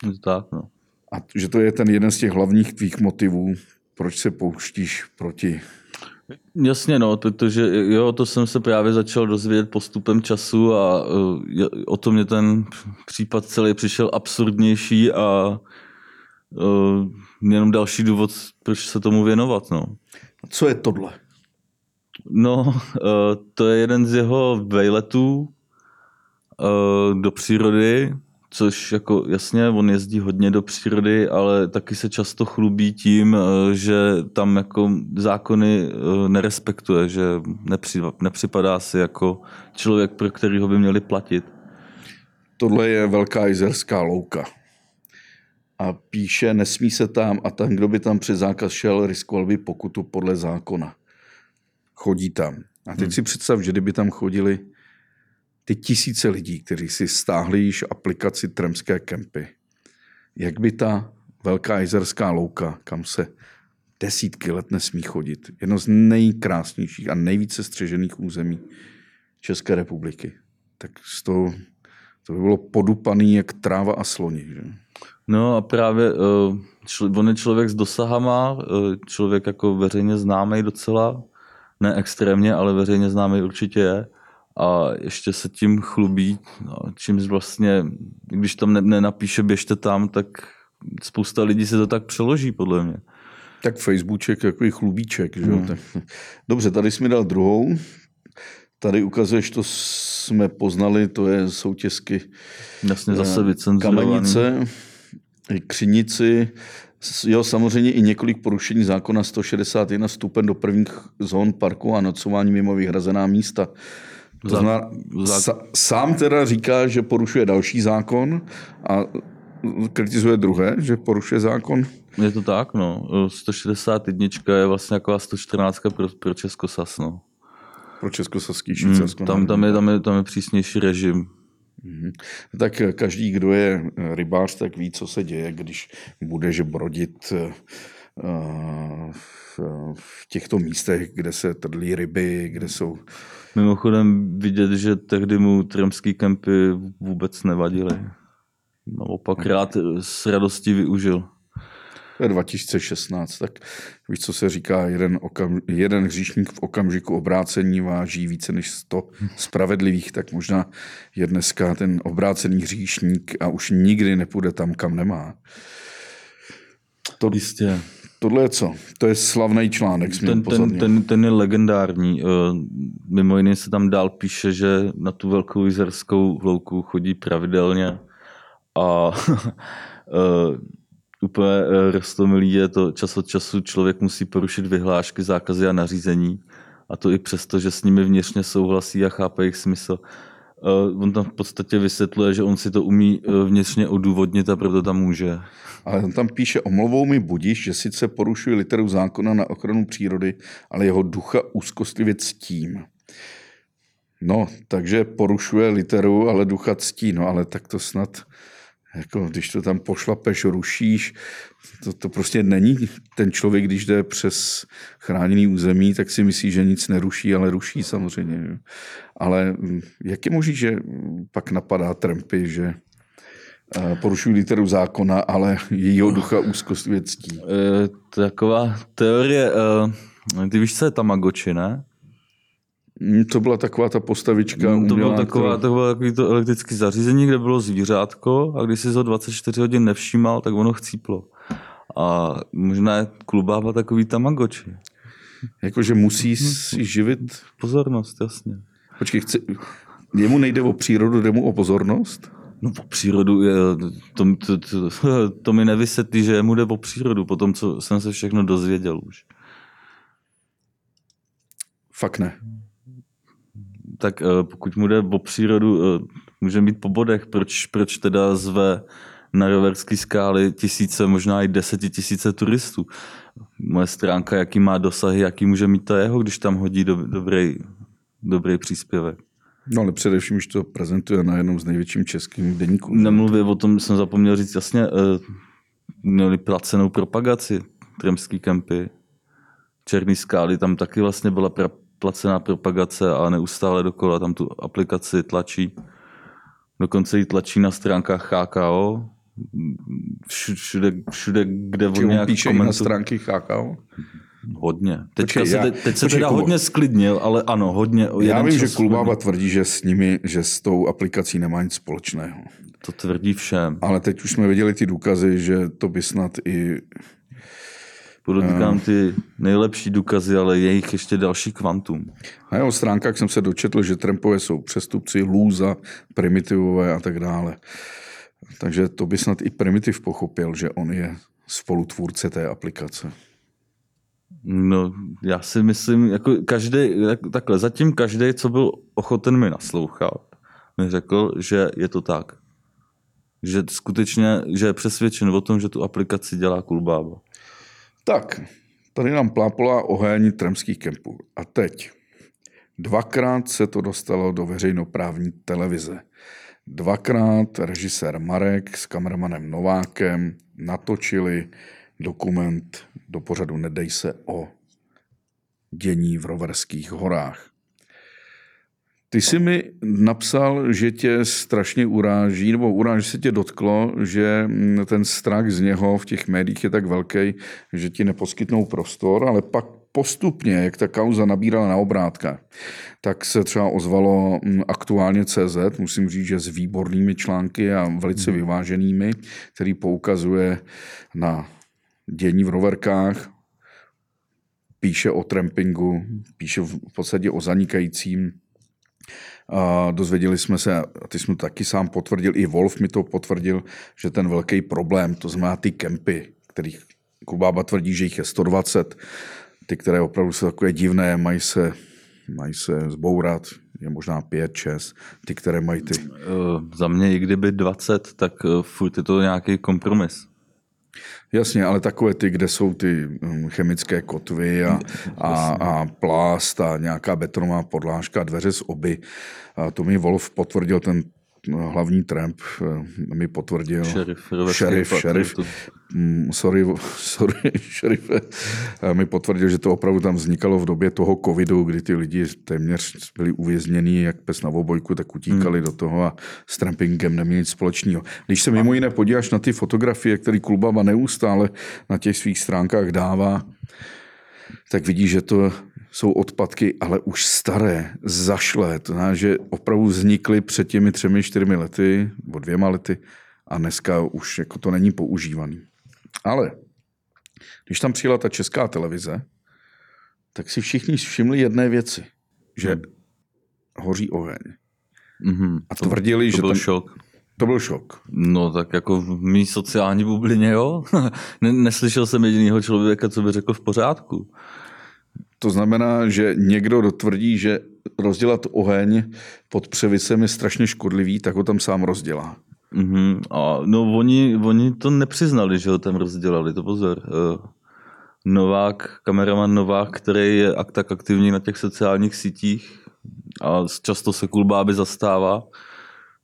Je to tak, no. A že to je ten jeden z těch hlavních tvých motivů, proč se pouštíš proti Jasně, no, protože jo, to jsem se právě začal dozvědět postupem času a uh, o to mě ten případ celý přišel absurdnější a uh, jenom další důvod, proč se tomu věnovat, no. Co je tohle? No, uh, to je jeden z jeho vejletů, Eh, do přírody, což jako jasně, on jezdí hodně do přírody, ale taky se často chlubí tím, eh, že tam jako zákony eh, nerespektuje, že nepřipadá si jako člověk, pro kterýho by měli platit. Tohle je velká jizerská louka. A píše, nesmí se tam a ten, kdo by tam při zákaz šel, riskoval by pokutu podle zákona. Chodí tam. A teď hmm. si představ, že kdyby tam chodili ty tisíce lidí, kteří si stáhli již aplikaci Tremské kempy, jak by ta velká jezerská louka, kam se desítky let nesmí chodit, jedno z nejkrásnějších a nejvíce střežených území České republiky, tak z toho, to by bylo podupaný jak tráva a sloni. Že? No a právě uh, čl- on je člověk s dosahama, uh, člověk jako veřejně známý docela, ne extrémně, ale veřejně známý určitě je a ještě se tím chlubí, no, čímž vlastně, když tam nenapíše běžte tam, tak spousta lidí se to tak přeloží, podle mě. Tak Facebookček, takový chlubíček. Že? Hmm. Tak, dobře, tady jsi mi dal druhou. Tady ukazuješ, to jsme poznali, to je soutězky Jasně zase eh, vycenzurovaný. Kamenice, Křinici, Jo, samozřejmě i několik porušení zákona 161 vstupen do prvních zón parku a nocování mimo vyhrazená místa. To znamená, za... sám teda říká, že porušuje další zákon a kritizuje druhé, že porušuje zákon. Je to tak, no. 161 je vlastně jako 114 pro, pro Českosas, no. Pro Českosaský Švýcarsko. Mm, tam, tam, je, tam, je, tam je přísnější režim. Mm-hmm. Tak každý, kdo je rybář, tak ví, co se děje, když budeš brodit uh, v těchto místech, kde se trdlí ryby, kde jsou... Mimochodem vidět, že tehdy mu tremský kempy vůbec nevadily. Naopak rád s radostí využil. To je 2016, tak víš, co se říká, jeden, okam, jeden hříšník v okamžiku obrácení váží více než 100 spravedlivých, tak možná je dneska ten obrácený hříšník a už nikdy nepůjde tam, kam nemá. To, Jistě. Tohle je co? To je slavný článek. Ten, ten, ten, ten je legendární. Eh, mimo jiné se tam dál píše, že na tu velkou jizerskou louku chodí pravidelně a eh, úplně eh, rostomilý je to čas od času člověk musí porušit vyhlášky, zákazy a nařízení a to i přesto, že s nimi vnitřně souhlasí a chápe jejich smysl. On tam v podstatě vysvětluje, že on si to umí vnitřně odůvodnit a proto tam může. Ale on tam píše, omlouvou mi budíš, že sice porušuje literu zákona na ochranu přírody, ale jeho ducha úzkostlivě ctím. No, takže porušuje literu, ale ducha ctí. No, ale tak to snad, jako, když to tam pošlapeš, rušíš, to, to prostě není ten člověk, když jde přes chráněný území, tak si myslí, že nic neruší, ale ruší samozřejmě. Ale mm, jak je možné, že pak napadá Trumpy, že eh, porušují literu zákona, ale jejího ducha úzkostlivě ctí? E, taková teorie, e, ty víš, co je Tamagotchi, ne? Mm, to byla taková ta postavička Mm, To bylo, umělá, taková, která- to bylo takový to elektrické zařízení, kde bylo zvířátko a když si ho 24 hodin nevšímal, tak ono chcíplo. A možná je klubáva takový tamagotchi. Jakože musí si živit. Pozornost, jasně. Počkej, chce, jemu nejde o přírodu, jde mu o pozornost? No po přírodu, je, to, to, to, to mi nevysvětlí, že mu jde po přírodu, po tom, co jsem se všechno dozvěděl už. Fakt ne. Tak eh, pokud mu jde po přírodu, eh, může mít po bodech, proč, proč teda zve na roverský skály tisíce, možná i desetitisíce turistů. Moje stránka, jaký má dosahy, jaký může mít to jeho, když tam hodí do, dobrý, dobrý příspěvek. No ale především, když to prezentuje na jednom z největším českým deníků. Nemluvě o tom, jsem zapomněl říct jasně, eh, měli placenou propagaci, Tremský kempy, Černý skály, tam taky vlastně byla pra, placená propagace a neustále dokola tam tu aplikaci tlačí. Dokonce ji tlačí na stránkách HKO, Všu- všude, všude kde on nějak píše i na stránky HKO? Hodně. Teďka Počkej, se, já- teď, teď se počkej, teda Kubo. hodně sklidnil, ale ano, hodně. Já vím, že Kulbába tvrdí, že s nimi, že s tou aplikací nemá nic společného. To tvrdí všem. Ale teď už jsme viděli ty důkazy, že to by snad i... Podotýkám ty nejlepší důkazy, ale je jich ještě další kvantum. Na jeho stránkách jsem se dočetl, že Trumpové jsou přestupci, lůza, primitivové a tak dále. Takže to by snad i primitiv pochopil, že on je spolutvůrce té aplikace. No, já si myslím, jako každý, takhle, zatím každý, co byl ochoten mi naslouchat, mi řekl, že je to tak. Že skutečně, že je přesvědčen o tom, že tu aplikaci dělá Kulbába. Tak, tady nám plápolá oheň tremských kempů. A teď. Dvakrát se to dostalo do veřejnoprávní televize. Dvakrát režisér Marek s kameramanem Novákem natočili dokument do pořadu Nedej se o dění v Roverských horách. Ty jsi mi napsal, že tě strašně uráží, nebo uráží se tě dotklo, že ten strach z něho v těch médiích je tak velký, že ti neposkytnou prostor, ale pak postupně, jak ta kauza nabírala na obrátka, tak se třeba ozvalo mm, aktuálně CZ, musím říct, že s výbornými články a velice vyváženými, který poukazuje na dění v roverkách, píše o trampingu, píše v podstatě o zanikajícím a dozvěděli jsme se, a ty jsme taky sám potvrdil, i Wolf mi to potvrdil, že ten velký problém, to znamená ty kempy, kterých Kubába tvrdí, že jich je 120, ty, které opravdu jsou takové divné, mají se, mají se zbourat, je možná 5, 6, ty, které mají ty. Uh, za mě, i kdyby 20, tak uh, furt je to nějaký kompromis. Jasně, ale takové ty, kde jsou ty hm, chemické kotvy a, a, a plást a nějaká betonová podlážka dveře z oby. A to mi Wolf potvrdil, ten hlavní tramp eh, mi potvrdil. Šerif, roverský šerif, šerif. Mm, sorry, sorry, šerife, Eh, mi potvrdil, že to opravdu tam vznikalo v době toho covidu, kdy ty lidi téměř byli uvězněni jak pes na obojku, tak utíkali Hmm. do toho a s trampingem neměli nic společného. Když se mimo jiné podíváš na ty fotografie, které Kulbaba neustále na těch svých stránkách dává, tak vidíš, že to jsou odpadky, ale už staré, zašlé. To znamená, že opravdu vznikly před těmi třemi, čtyřmi lety, nebo dvěma lety a dneska už jako to není používaný. Ale když tam přijela ta česká televize, tak si všichni všimli jedné věci, že hoří oheň. Mhm. A tvrdili, to že byl ten, šok. To byl šok. No tak jako v mý sociální bublině, jo. Ne- Neslyšel jsem jediného člověka, co by řekl v pořádku. To znamená, že někdo dotvrdí, že rozdělat oheň pod převisem je strašně škodlivý, tak ho tam sám rozdělá. Mhm. A no oni, oni to nepřiznali, že ho tam rozdělali, to pozor. Eh, Novák, kameraman Novák, který je ak tak aktivní na těch sociálních sítích a často se kulbáby zastává,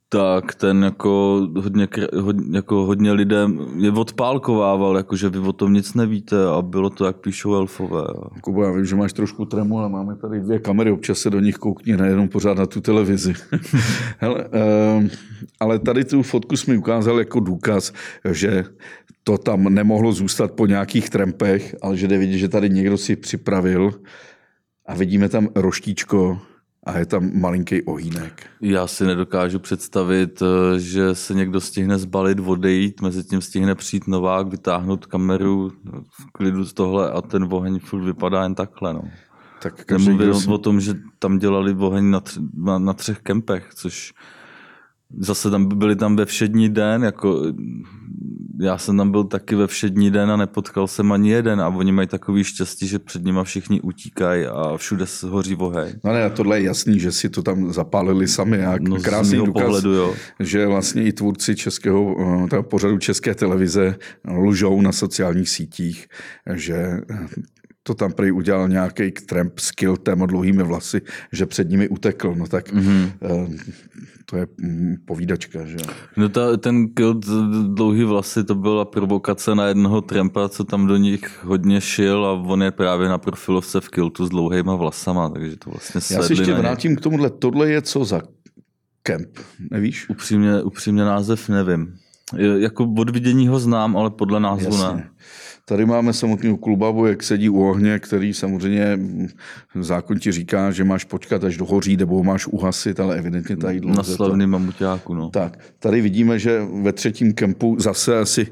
tak ten jako hodně, hodně, jako hodně lidem je odpálkovával, jako že vy o tom nic nevíte a bylo to, jak píšou elfové. Kubo, já vím, že máš trošku tremu, ale máme tady dvě kamery, občas se do nich koukni, nejenom pořád na tu televizi. Hele, uh, ale tady tu fotku jsi mi ukázal jako důkaz, že to tam nemohlo zůstat po nějakých trempech, ale že jde vidět, že tady někdo si připravil a vidíme tam roštíčko a je tam malinký ohýnek. Já si nedokážu představit, eh, že se někdo stihne zbalit, odejít, mezi tím stihne přijít Novák, vytáhnout kameru v klidu z tohle a ten oheň furt vypadá jen takhle. No. Tak Nemluvím si... o tom, že tam dělali oheň na, tři, na, na třech kempech, což zase tam byli tam ve všední den, jako já jsem tam byl taky ve všední den a nepotkal jsem ani jeden a oni mají takový štěstí, že před nima všichni utíkají a všude se hoří oheň. No ne, tohle je jasný, že si to tam zapálili sami. Jak no, krásný důkaz, pohledu, jo. že vlastně i tvůrci českého, eh, pořadu České televize lžou na sociálních sítích, že to tam prý udělal nějaký tramp s kiltem a dlouhými vlasy, že před nimi utekl. No tak mm-hmm. to je mm, povídačka. Že? No ta, ten kilt dlouhý vlasy, to byla provokace na jednoho trampa, co tam do nich hodně šil a on je právě na profilovce v kiltu s dlouhýma vlasama, takže to vlastně Já si ještě vrátím k tomuhle. Tohle je co za kemp, nevíš? Upřímně, upřímně název nevím. Jako od vidění ho znám, ale podle názvu Jasně. ne. Tady máme samotného klubabu, jak sedí u ohně, který samozřejmě zákon ti říká, že máš počkat, až dohoří, nebo máš uhasit, ale evidentně tady dlouho. Na slavný to... mamuťáku, no. Tak, tady vidíme, že ve třetím kempu zase asi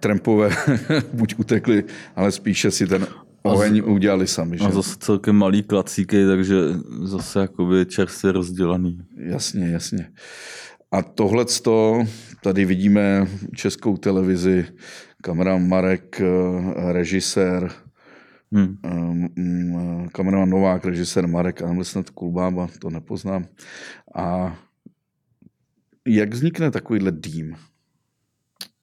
trampové buď utekli, ale spíše si ten oheň udělali sami. Že? A zase celkem malý klacíky, takže zase jakoby čerstvě rozdělaný. Jasně, jasně. A tohle tady vidíme českou televizi, kameraman Marek, eh, režisér, hmm. Eh, kameraman Novák, režisér Marek, a snad Kulbába, to nepoznám. A jak vznikne takovýhle tým?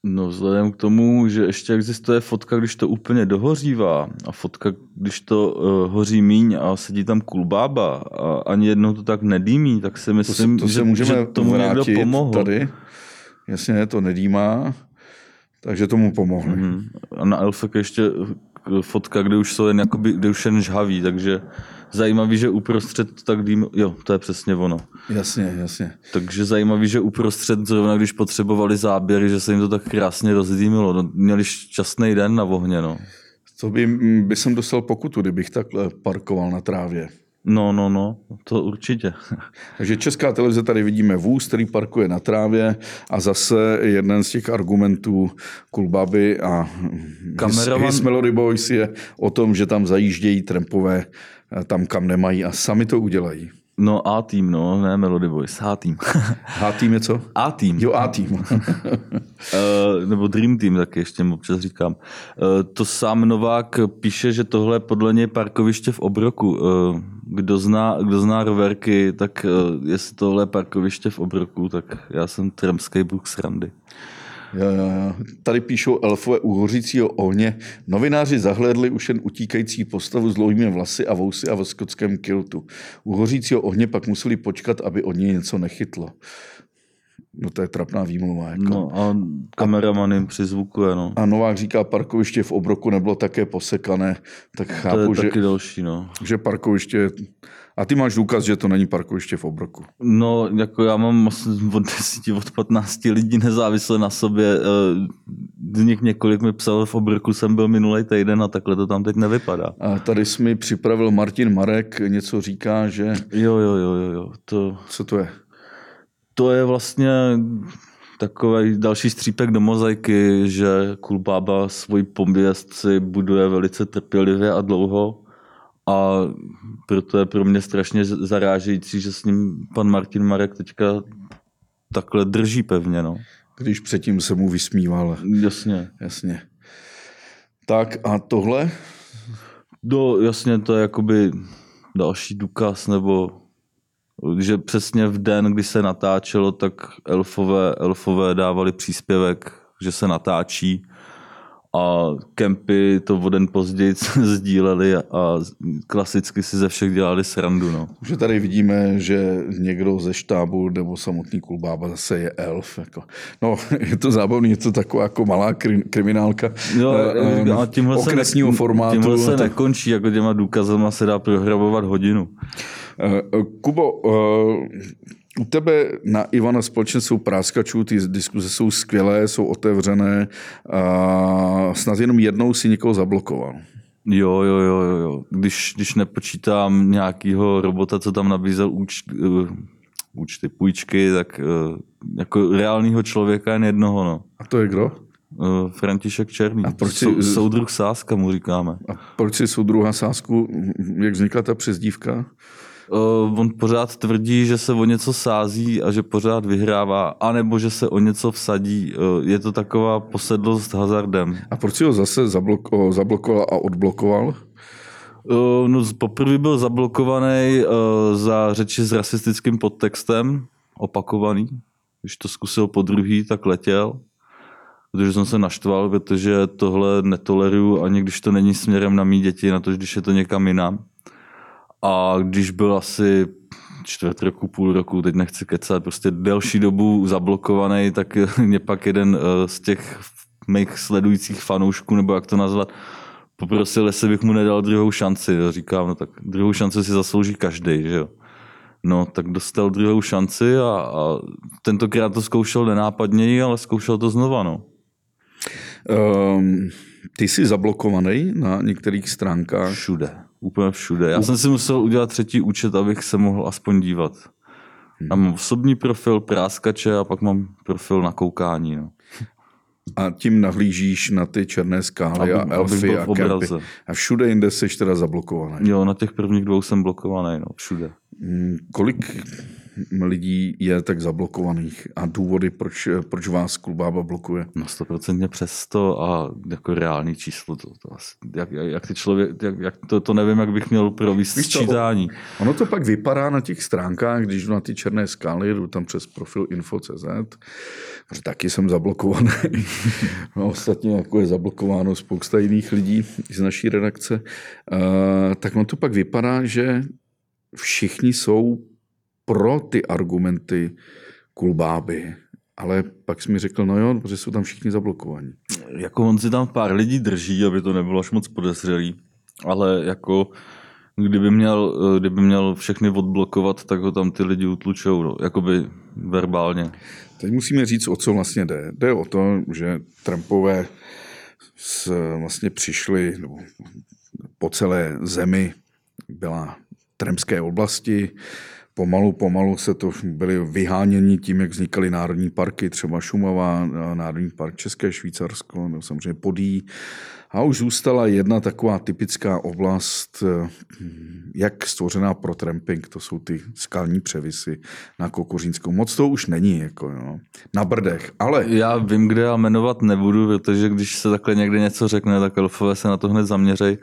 No vzhledem k tomu, že ještě existuje fotka, když to úplně dohořívá a fotka, když to uh, hoří míň a sedí tam kulbába a ani jednou to tak nedýmí, tak si myslím, to se, to se že, můžeme že tomu někdo pomohl. Tady. Jasně, to nedýmá. Takže tomu pomohli. Mm-hmm. A na Elfek ještě fotka, kde už jsou jen, jakoby, kde už jen žhaví, takže zajímavý, že uprostřed tak dým, jo, to je přesně ono. Jasně, jasně. Takže zajímavý, že uprostřed zrovna, když potřebovali záběry, že se jim to tak krásně rozdýmilo. No, měli šťastný den na vohně, no. To by, by jsem dostal pokutu, kdybych takhle parkoval na trávě. No, no, no, to určitě. Takže česká televize tady vidíme vůz, který parkuje na trávě a zase jeden z těch argumentů Kulbaby a Kameraman... His Melody Boys je o tom, že tam zajíždějí trampové tam, kam nemají a sami to udělají. No A tým, no, ne Melody Boys, H tým. H tým je co? A tým. Jo, A tým. uh, nebo Dream Team, tak ještě občas říkám. Uh, to sám Novák píše, že tohle je podle něj parkoviště v Obroku. Uh, kdo zná, kdo zná roverky, tak jestli tohle je parkoviště v Obroku, tak já jsem tramský bůh srandy. Jo. Tady píšou elfové u hořícího ohně. Novináři zahlédli už jen utíkající postavu s dlouhými vlasy a vousy a v skotském kiltu. U hořícího ohně pak museli počkat, aby od něj něco nechytlo. No to je trapná výmluva. Jako. No a kameraman jim přizvukuje, no. A Novák říká, parkoviště v Obroku nebylo také posekané, tak chápu, to je že, taky další, no. že parkoviště a ty máš důkaz, že to není parkoviště v Obroku. No, jako já mám od 10, od 15 lidí nezávisle na sobě. Eh, z nich několik mi psal, v Obroku jsem byl minulý týden a takhle to tam teď nevypadá. A tady jsi mi připravil Martin Marek, něco říká, že... Jo, jo, jo, jo. jo. To... Co to je? To je vlastně takový další střípek do mozaiky, že Kulbába svůj poměst si buduje velice trpělivě a dlouho a proto je pro mě strašně zarážející, že s ním pan Martin Marek teďka takhle drží pevně. No. Když předtím se mu vysmíval. Jasně. Jasně. Tak a tohle? Do, jasně, to je jakoby další důkaz, nebo že přesně v den, kdy se natáčelo, tak elfové, elfové dávali příspěvek, že se natáčí a kempy to o den později sdíleli a klasicky si ze všech dělali srandu. No. Že tady vidíme, že někdo ze štábu nebo samotný kulbába zase je elf. Jako. No, je to zábavný, je to taková jako malá krim, kriminálka jo, uh, a tímhle okresního se, formátu. Tímhle se nekončí, jako těma důkazama se dá prohrabovat hodinu. Uh, Kubo, uh, u tebe na Ivana společně jsou práskačů, ty diskuze jsou skvělé, jsou otevřené. A snad jenom jednou si někoho zablokoval. Jo, jo, jo, jo. Když, když nepočítám nějakého robota, co tam nabízel úč, uh, účty, půjčky, tak uh, jako reálního člověka jen jednoho. No. A to je kdo? Uh, František Černý. A proč si- Sou, soudruh Sáska mu říkáme. A proč si soudruha Sásku, jak vznikla ta přezdívka? Uh, on pořád tvrdí, že se o něco sází a že pořád vyhrává, anebo že se o něco vsadí. Uh, je to taková posedlost hazardem. A proč si ho zase zabloko, zablokoval a odblokoval? Uh, no, poprvé byl zablokovaný uh, za řeči s rasistickým podtextem, opakovaný. Když to zkusil po druhý, tak letěl. Protože jsem se naštval, protože tohle netoleruju, ani když to není směrem na mý děti, na to, když je to někam jinam. A když byl asi čtvrt roku, půl roku, teď nechci kecat, prostě delší dobu zablokovaný, tak mě pak jeden eh, z těch mých sledujících fanoušků, nebo jak to nazvat, poprosil, jestli bych mu nedal druhou šanci. Jo. Říkám, no tak druhou šanci si zaslouží každý, že jo. No, tak dostal druhou šanci a, a tentokrát to zkoušel nenápadněji, ale zkoušel to znova, no. Um, ty jsi zablokovaný na některých stránkách. Všude. Úplně všude. Já jsem si musel udělat třetí účet, abych se mohl aspoň dívat. Já mám osobní profil, práskače a pak mám profil na koukání. No. A tím nahlížíš na ty černé skály Aby- a elfy a kempy. A všude jinde jsi teda zablokovaný. Jo, na těch prvních dvou jsem blokovaný, no, všude. Mm, Kolik lidí je tak zablokovaných a důvody, proč, proč vás Klubába blokuje? No 100% přes 100 a jako reálný číslo. To, to asi, jak, jak, ty člověk, jak, jak to, to, nevím, jak bych měl provést Víš co, sčítání. Ono to pak vypadá na těch stránkách, když jdu na ty černé skály, jdu tam přes profil info.cz, že taky jsem zablokovaný. No, ostatně jako je zablokováno spousta jiných lidí z naší redakce. Uh, tak on to pak vypadá, že všichni jsou pro ty argumenty Kulbáby. Ale pak jsi mi řekl, no jo, protože jsou tam všichni zablokovaní. Jako on si tam pár lidí drží, aby to nebylo až moc podezřelý. Ale jako kdyby měl, eh, kdyby měl všechny odblokovat, tak ho tam ty lidi utlučou, no. jakoby verbálně. Teď musíme říct, o co vlastně jde. Jde o to, že Trumpové s, vlastně přišli nebo po celé zemi, byla Trumpské oblasti, Pomalu, pomalu se to byli vyháněni tím, jak vznikaly národní parky, třeba Šumava, Národní park České Švýcarsko, nebo samozřejmě Podí. A už zůstala jedna taková typická oblast, eh, jak stvořená pro tramping, to jsou ty skalní převisy na Kokořínskou. Moc to už není, jako jo, na Brdech, ale Já vím, kde já jmenovat nebudu, protože když se takhle někde něco řekne, tak elfové se na to hned zaměřej,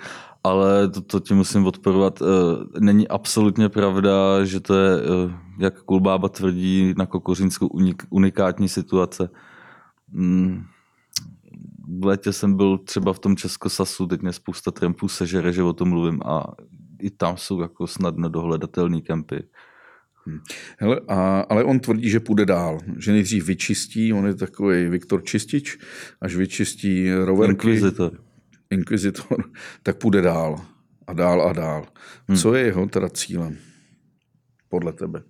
ale to, to ti musím odporovat. Eh, Není absolutně pravda, že to je, eh, jak Kulbába tvrdí, na Kokořínskou unik, unikátní situace. Mm, V létě jsem byl třeba v tom Českosasu, teď mě spousta trampů sežere, že o tom mluvím a i tam jsou jako snadno dohledatelné kempy. Hele, a, ale on tvrdí, že půjde dál, že nejdřív vyčistí, on je takový Viktor Čistič, až vyčistí roverky, Inquisitor. Inquisitor, tak půjde dál a dál a dál. Co je jeho teda cílem? Podle tebe.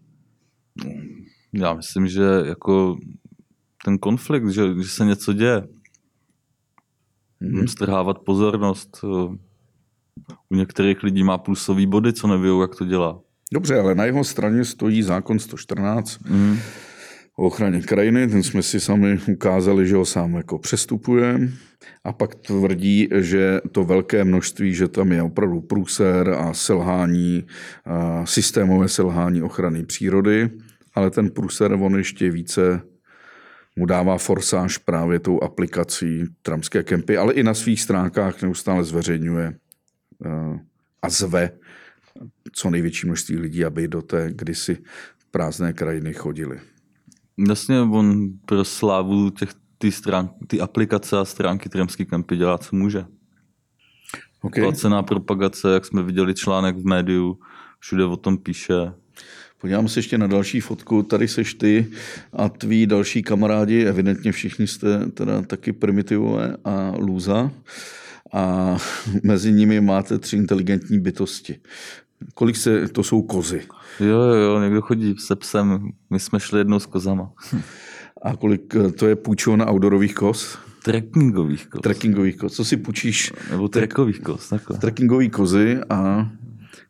Já myslím, že jako ten konflikt, že, že se něco děje, mm-hmm. strhávat pozornost. U některých lidí má plusový body, co neví, jak to dělá. Dobře, ale na jeho straně stojí zákon 114 Mm. O ochraně krajiny, ten jsme si sami ukázali, že ho sám jako přestupuje a pak tvrdí, že to velké množství, že tam je opravdu průser a selhání, a systémové selhání ochrany přírody, ale ten průser on ještě více mu dává forsáž právě tou aplikací Trumpské kempy, ale i na svých stránkách neustále zveřejňuje a zve co největší množství lidí, aby do té kdysi prázdné krajiny chodili. Jasně, on pro slávu těch ty, strán, ty aplikace a stránky Tremský kempy dělá, co může. Okay. Placená propagace, jak jsme viděli článek v médiu, všude o tom píše. Podívám se ještě na další fotku. Tady seš ty a tví další kamarádi, evidentně všichni jste teda taky primitivové a lůza. A mezi nimi máte tři inteligentní bytosti. Kolik se, to jsou kozy. Jo, jo, jo, někdo chodí se psem, my jsme šli jednou s kozama. A kolik to je půjčováno outdoorových koz? Trekkingových koz. Trekkingových koz. Co si půjčíš? Nebo trekových koz, takhle. Trekkingový kozy a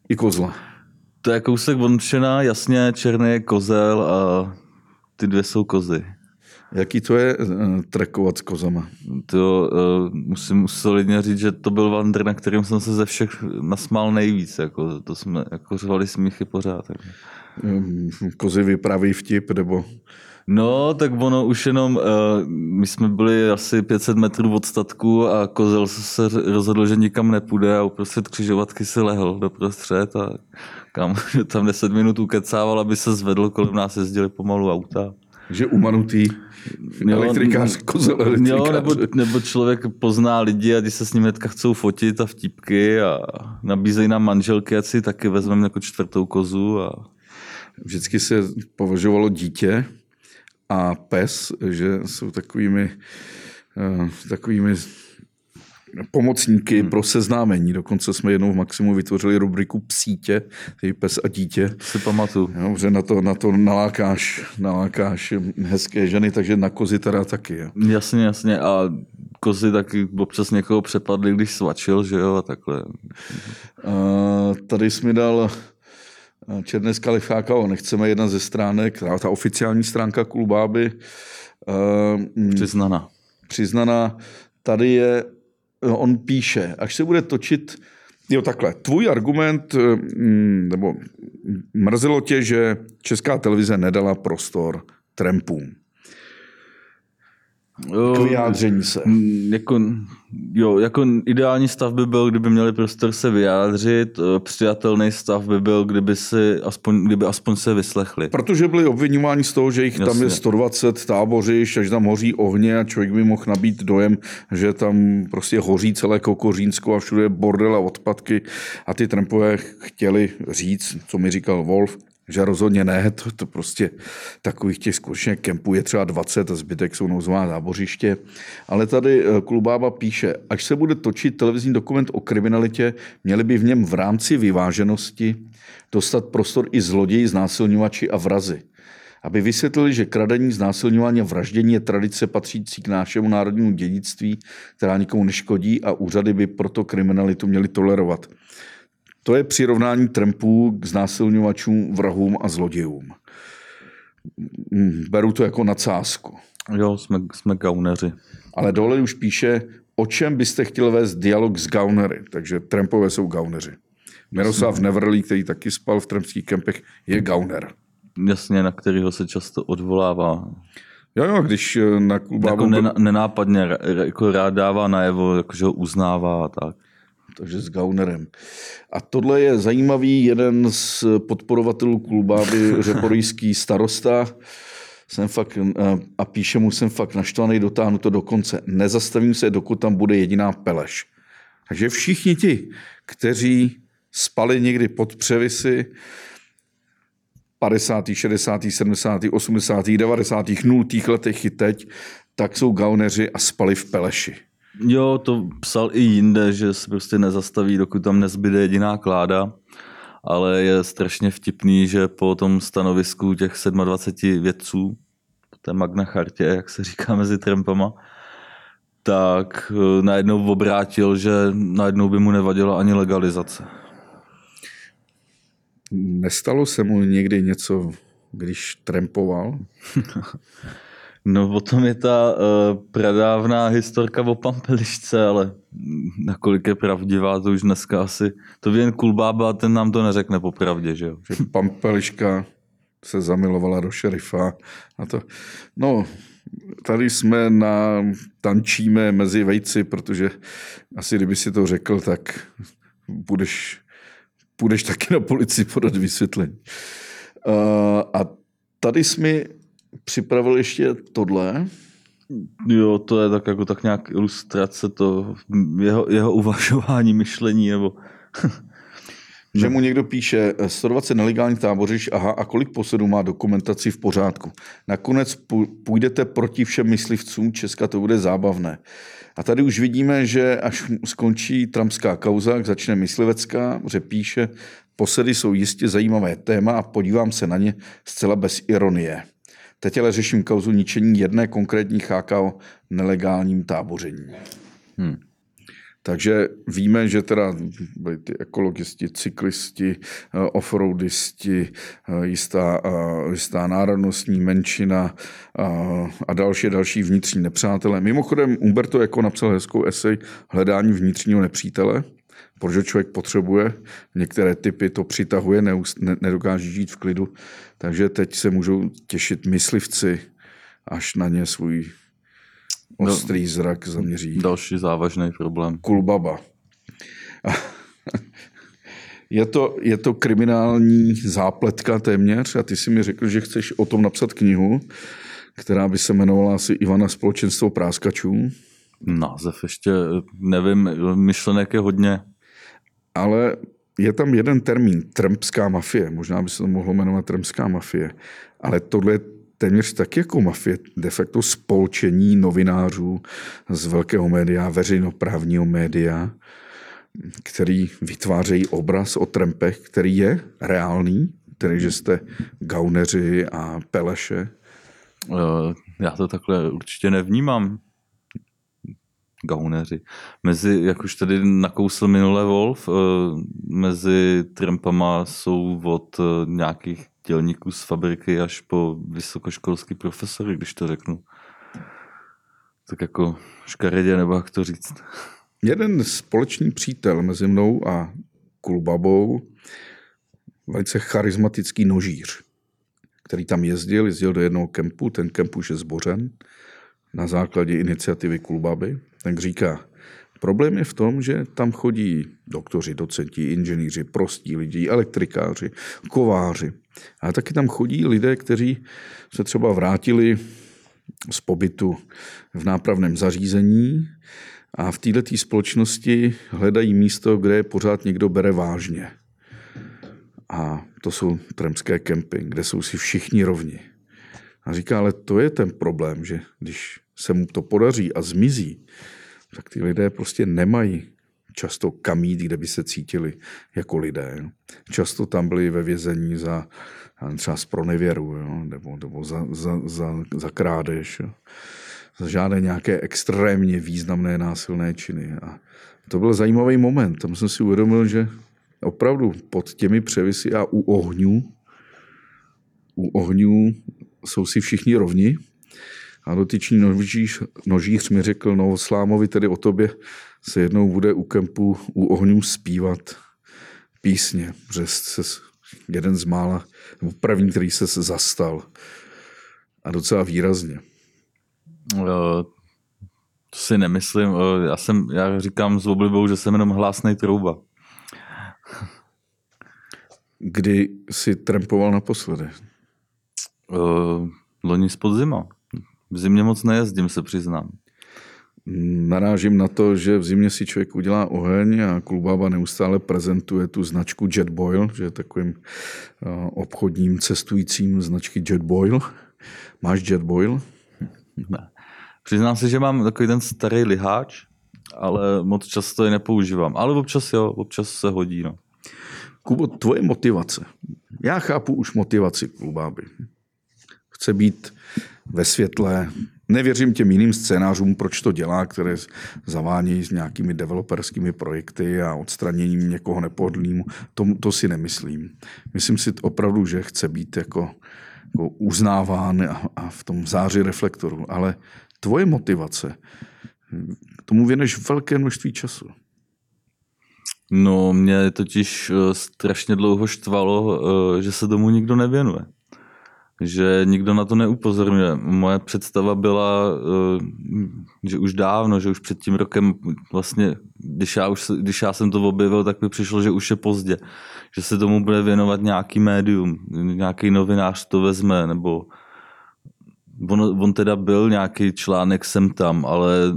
i kozla. To je kousek vončená, jasně, černý je kozel a ty dvě jsou kozy. Jaký to je uh, trekovat s kozama? To uh, musím solidně říct, že to byl Wander, na kterým jsem se ze všech nasmál nejvíc. Jako, to jsme jako řvali smíchy pořád. Jako. Um, kozy vypráví vtip, nebo... No, tak ono už jenom, uh, my jsme byli asi 500 metrů od statku a kozel se rozhodl, že nikam nepůjde a uprostřed křižovatky se lehl doprostřed a kam tam 10 minut ukecával, aby se zvedl, kolem nás jezdili pomalu auta. Že umanutý elektrikář, kozel elektrikář. Jo, nebo, nebo člověk pozná lidi a když se s nimi hnedka chcou fotit a vtipky a nabízejí nám manželky, ať si taky vezmeme jako čtvrtou kozu. A... Vždycky se považovalo dítě a pes, že jsou takovými, uh, takovými pomocníky hmm. pro seznámení. Dokonce jsme jednou v Maximu vytvořili rubriku Psítě, tedy pes a dítě. Si pamatuju. Dobře, na to, na to nalákáš, nalákáš hezké ženy, takže na kozy teda taky. Jo. Jasně, jasně. A kozy taky občas někoho přepadly, když svačil, že jo, a takhle. Uh, tady jsi mi dal Černé skalifáka, nechceme jedna ze stránek, ta, ta oficiální stránka Kulbáby. Uh, přiznaná. Přiznaná. Tady je on píše, až se bude točit, jo takhle, tvůj argument, mm, nebo mrzelo tě, že česká televize nedala prostor trampům k vyjádření se. Jako, jo, jako ideální stav by byl, kdyby měli prostor se vyjádřit, e, přijatelný stav by byl, kdyby, si aspoň, kdyby aspoň se vyslechli. Protože byli obvinováni z toho, že jich Jasně. tam je 120 tábořišť, že tam hoří ohně a člověk by mohl nabít dojem, že tam prostě hoří celé Kokořínsko a všude bordel a odpadky a ty Trumpové chtěli říct, co mi říkal Wolf, že rozhodně ne, to, to prostě takových těch skutečně kempů je třeba 20 a zbytek jsou nouzová zábořiště. Ale tady eh, Klubába píše, až se bude točit televizní dokument o kriminalitě, měli by v něm v rámci vyváženosti dostat prostor i zloději, znásilňovači a vrazy. Aby vysvětlili, že kradení, znásilňování a vraždění je tradice patřící k našemu národnímu dědictví, která nikomu neškodí a úřady by proto kriminalitu měly tolerovat. To je přirovnání Trumpů k znásilňovačům, vrahům a zlodějům. Beru to jako nadsázku. Jo, jsme, jsme gauneři. Ale dole už píše, o čem byste chtěl vést dialog s gaunery. Takže Trumpové jsou gauneři. Miroslav Neverlí, který taky spal v trumpských kempech, je gauner. Jasně, na kterého se často odvolává. Jo, jo, když eh, na klubu... Jako nenápadně jako rád dává najevo, jako, že ho uznává a tak takže s Gaunerem. A tohle je zajímavý, jeden z podporovatelů Kulbáby, řeporijský starosta, jsem fakt, a píše mu, jsem fakt naštvaný, dotáhnu to do konce. Nezastavím se, dokud tam bude jediná peleš. Takže všichni ti, kteří spali někdy pod převisy, 50., 60., 70., 80., 90., 0. letech i teď, tak jsou gauneři a spali v Peleši. Jo, to psal i jinde, že se prostě nezastaví, dokud tam nezbyde jediná kláda. Ale je strašně vtipný, že po tom stanovisku těch 27 vědců, po té Magna Chartě, jak se říká mezi trampama, tak eh, najednou obrátil, že najednou by mu nevadila ani legalizace. Nestalo se mu někdy něco, když trampoval? No potom je ta uh, pradávná historka o Pampelišce, ale nakolik je pravdivá, to už dneska asi, to jen Kulbába, ten nám to neřekne popravdě, že jo. Že Pampeliška se zamilovala do šerifa a to, no, tady jsme na, tančíme mezi vejci, protože asi kdyby si to řekl, tak budeš, budeš taky na policii podat vysvětlení. Uh, a tady jsme připravil ještě tohle. Jo, to je tak jako tak nějak ilustrace to jeho, jeho uvažování, myšlení, nebo... že mu někdo píše 120 nelegálních tábořišť, aha, a kolik posedů má dokumentaci v pořádku. Nakonec půjdete proti všem myslivcům, Česka to bude zábavné. A tady už vidíme, že až skončí trumpská kauza, jak začne myslivecká, že píše, posedy jsou jistě zajímavé téma a podívám se na ně zcela bez ironie. Teď ale řeším kauzu ničení jedné konkrétní cháka o nelegálním táboření. Hmm. Takže víme, že teda byli ty ekologisti, cyklisti, eh, offroadisti, eh, jistá, eh, jistá národnostní menšina a další další vnitřní nepřátelé. Mimochodem Umberto jako napsal hezkou esej Hledání vnitřního nepřítele, protože člověk potřebuje, některé typy to přitahuje, nedokáže žít v klidu, takže teď se můžou těšit myslivci, až na ně svůj ostrý zrak zaměří. Další závažný problém. Kulbaba. Je to, je to kriminální zápletka téměř a ty si mi řekl, že chceš o tom napsat knihu, která by se jmenovala asi Ivana společenstvo práskačů. Název ještě nevím, myšlenek je hodně. Ale je tam jeden termín, Trumpská mafie. Možná by se to mohlo jmenovat Trumpská mafie. Ale tohle je téměř tak jako mafie, de facto spolčení novinářů z velkého média, veřejnoprávního média, který vytvářejí obraz o Trumpech, který je reálný, tedy že jste gauneři a peleše. Eh, já to takhle určitě nevnímám gauneři. Mezi, jak už tady nakousl minule Wolf, eh, mezi Trumpama jsou od eh, nějakých dělníků z fabriky až po vysokoškolský profesory, když to řeknu. Tak jako škaredě, nebo jak to říct. Jeden společný přítel mezi mnou a Kulbabou, velice charismatický nožíř, který tam jezdil, jezdil do jednoho kempu, ten kemp už je zbořen, na základě iniciativy Kulbaby, tak říká, Problém je v tom, že tam chodí doktoři, docenti, inženýři, prostí lidi, elektrikáři, kováři. A taky tam chodí lidé, kteří se třeba vrátili z pobytu v nápravném zařízení a v této společnosti hledají místo, kde pořád někdo bere vážně. A to jsou tremské kempy, kde jsou si všichni rovni. A říká, ale to je ten problém, že když se mu to podaří a zmizí, tak ty lidé prostě nemají často kam jít, kde by se cítili jako lidé. Často tam byli ve vězení za třeba z pronevěru, jo, nebo, nebo za, za, za, za krádež, jo. za žádné nějaké extrémně významné násilné činy. A to byl zajímavý moment. Tam jsem si uvědomil, že opravdu pod těmi převisy a u ohňů, u ohňů jsou si všichni rovni, a dotyčný nožíř, nožíř mi řekl, no Slámovi tedy o tobě se jednou bude u kempu u ohňů zpívat písně, že se jeden z mála, nebo první, který se zastal. A docela výrazně. To si nemyslím. Já, jsem, já říkám s oblibou, že jsem jenom hlásnej trouba. Kdy jsi trampoval naposledy? Uh, loni z podzima. V zimě moc nejezdím, se přiznám. Narážím na to, že v zimě si člověk udělá oheň a Klubába neustále prezentuje tu značku Jetboil, že je takovým eh, obchodním cestujícím značky Jetboil. Máš Jetboil? Ne. Přiznám se, že mám takový ten starý liháč, ale moc často je nepoužívám. Ale občas jo, občas se hodí. No. Kubo, tvoje motivace. Já chápu už motivaci Klubáby. Chce být ve světle. Nevěřím těm jiným scénářům, proč to dělá, které zavání s nějakými developerskými projekty a odstraněním někoho nepohodlnému. To, to si nemyslím. Myslím si opravdu, že chce být jako, jako uznáván a, a v tom záři reflektoru. Ale tvoje motivace, tomu věneš velké množství času. No, mě totiž eh, strašně dlouho štvalo, eh, že se tomu nikdo nevěnuje že nikdo na to neupozorňuje. Moje představa byla, eh, že už dávno, že už před tím rokem vlastně, když já, už, když já jsem to objevil, tak mi přišlo, že už je pozdě. Že se tomu bude věnovat nějaký médium, nějaký novinář to vezme, nebo On, on teda byl nějaký článek sem tam, ale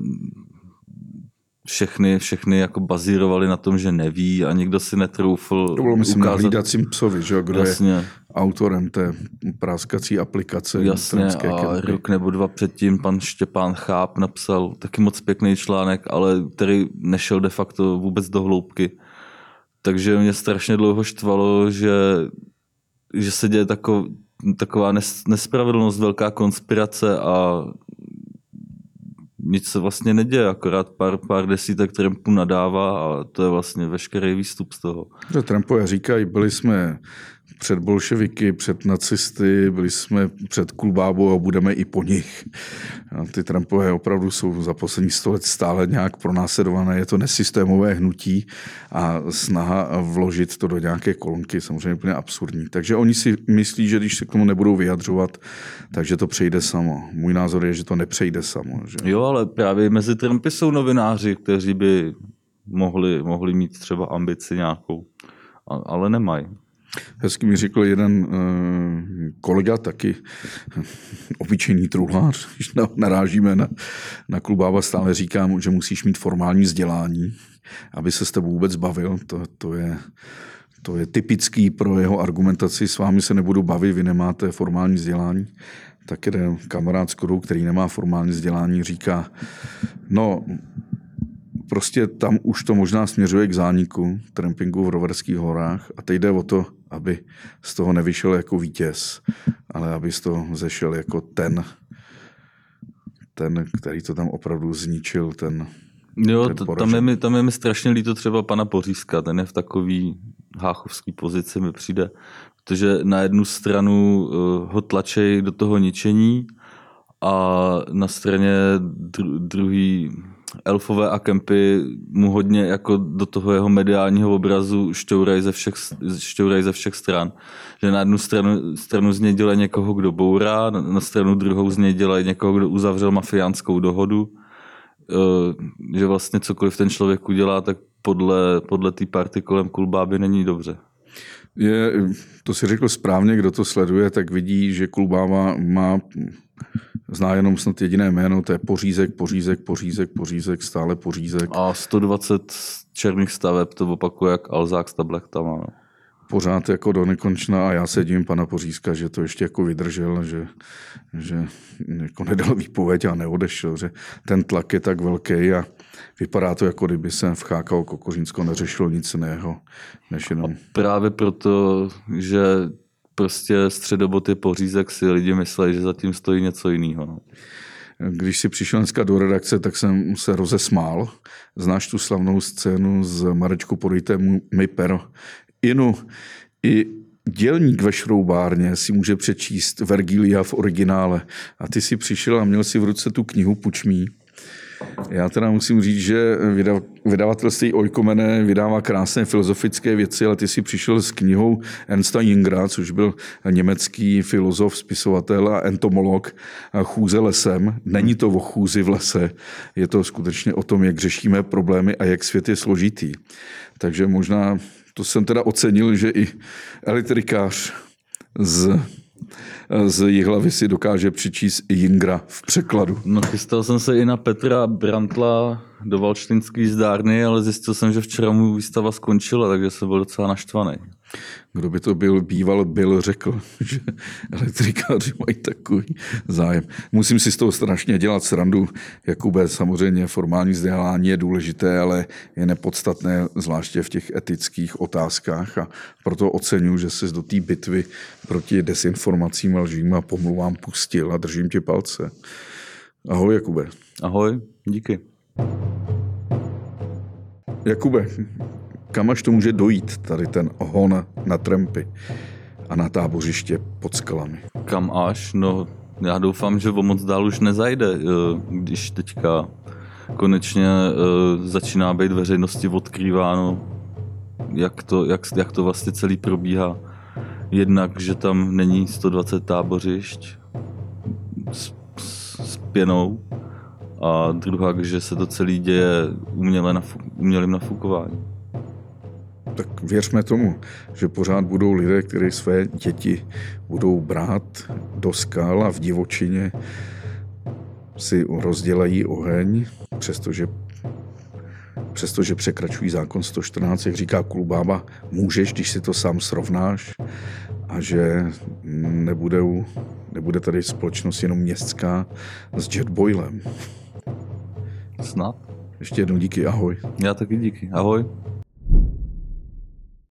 všechny, všechny jako bazírovali na tom, že neví a nikdo si netroufl To bylo, myslím, na ukázat. hlídacím psovi, že jo, kdo je Jasně, autorem té práskací aplikace. jasně a rok nebo dva předtím pan Štěpán Cháp napsal taky moc pěkný článek, ale který nešel de facto vůbec do hloubky. Takže mě strašně dlouho štvalo, že, že se děje tako, taková nes, nespravedlnost, velká konspirace a nic se vlastně neděje, akorát pár, pár desítek trampů nadává a to je vlastně veškerý výstup z toho. Že Trumpové říkají, byli jsme před bolševiky, před nacisty, byli jsme před Kulbábou a budeme i po nich. A ty Trumpové opravdu jsou za poslední sto let stále nějak pronásledované. Je to nesystémové hnutí a snaha vložit to do nějaké kolonky samozřejmě úplně absurdní. Takže oni si myslí, že když se k tomu nebudou vyjadřovat, takže to přejde samo. Můj názor je, že to nepřejde samo. Že? Jo, ale právě mezi Trumpy jsou novináři, kteří by mohli, mohli mít třeba ambici nějakou, ale nemají. Hezky mi řekl jeden eh, kolega, taky obyčejný truhlář, když na- narážíme na, na klubába, stále říkám, že musíš mít formální vzdělání, aby se s tebou vůbec bavil. To, to, je, to je typický pro jeho argumentaci. S vámi se nebudu bavit, vy nemáte formální vzdělání. Tak jeden kamarád s Kodou, který nemá formální vzdělání, říká, no, prostě tam už to možná směřuje k zániku trampingu v Roverských horách a teď jde o to, aby z toho nevyšel jako vítěz, ale aby z toho zešel jako ten, ten, který to tam opravdu zničil, ten, Jo, ten tam, je mi, tam je mi strašně líto třeba pana Pořízka, ten je v takový háchovský pozici mi přijde, protože na jednu stranu uh, ho tlačej do toho ničení a na straně dru, druhý elfové a kempy mu hodně jako do toho jeho mediálního obrazu šťourají ze všech, šťourají ze všech stran. Že na jednu stranu, stranu z něj dělají někoho, kdo bourá, na, stranu druhou z něj dělají někoho, kdo uzavřel mafiánskou dohodu eh, že vlastně cokoliv ten člověk udělá, tak podle, podle té party kolem Kulbáby není dobře. Je, to si řekl správně, kdo to sleduje, tak vidí, že Klubáva má, zná jenom snad jediné jméno, to je pořízek, pořízek, pořízek, pořízek, stále pořízek. A 120 černých staveb to opakuje jak Alzák s tabletama. No. pořád jako do nekonečna a já se divím pana Pořízka, že to ještě jako vydržel, že, že jako nedal výpověď a neodešel, že ten tlak je tak velký a vypadá to, jako kdyby se v Chákao Kokořínsko neřešilo nic jiného, než jenom Právě proto, že prostě středobot je pořízek, si lidi myslí, že zatím stojí něco jiného. No. Když si přišel dneska do redakce, tak jsem se rozesmál. Znáš tu slavnou scénu z Marečku podejte mu- mi pero. Inu, i dělník ve šroubárně si může přečíst Vergilia v originále. A ty si přišel a měl si v ruce tu knihu Pučmí. Já teda musím říct, že vydav- vydavatelství Oikomene vydává krásné filozofické věci, ale ty si přišel s knihou Ernsta Jingra, což byl německý filozof, spisovatel a entomolog chůze lesem. Není to o chůzi v lese, je to skutečně o tom, jak řešíme problémy a jak svět je složitý. Takže možná to jsem teda ocenil, že i elektrikář z, z Jihlavy si dokáže přičíst Jingra v překladu. no chystal jsem se i na Petra Brantla do Valštinský zdárny, ale zjistil jsem, že včera mu výstava skončila, takže jsem byl docela naštvaný. Kdo by to byl býval, byl řekl, že elektrikáři mají takový zájem. Musím si z toho strašně dělat srandu. Jakube, samozřejmě formální vzdělání je důležité, ale je nepodstatné, zvláště v těch etických otázkách a proto oceňuji, že jsi do té bitvy proti desinformacím, lžím a pomluvám pustil a držím ti palce. Ahoj, Jakube. Ahoj, díky. Jakube, kam až to může dojít, tady ten hon na trampy a na tábořiště pod skalami? Kam až? No, já doufám, že o moc dál už nezajde, eh, když teďka konečně eh, začíná být veřejnosti odkrýváno, jak to, jak, jak to vlastně celý probíhá. Jednak, že tam není 120 tábořišť s, s, s pěnou a druhá, že se to celý děje uměle nafu, umělým nafukováním. Tak věřme tomu, že pořád budou lidé, kteří své děti budou brát do skal a v divočině si rozdělají oheň, přestože přestože překračují zákon 114, jak říká Kulbába, můžeš, když si to sám srovnáš a že nebude, nebude tady společnost jenom městská s Jetboilem. Snad. Ještě jednou díky, ahoj. Já taky díky. Ahoj.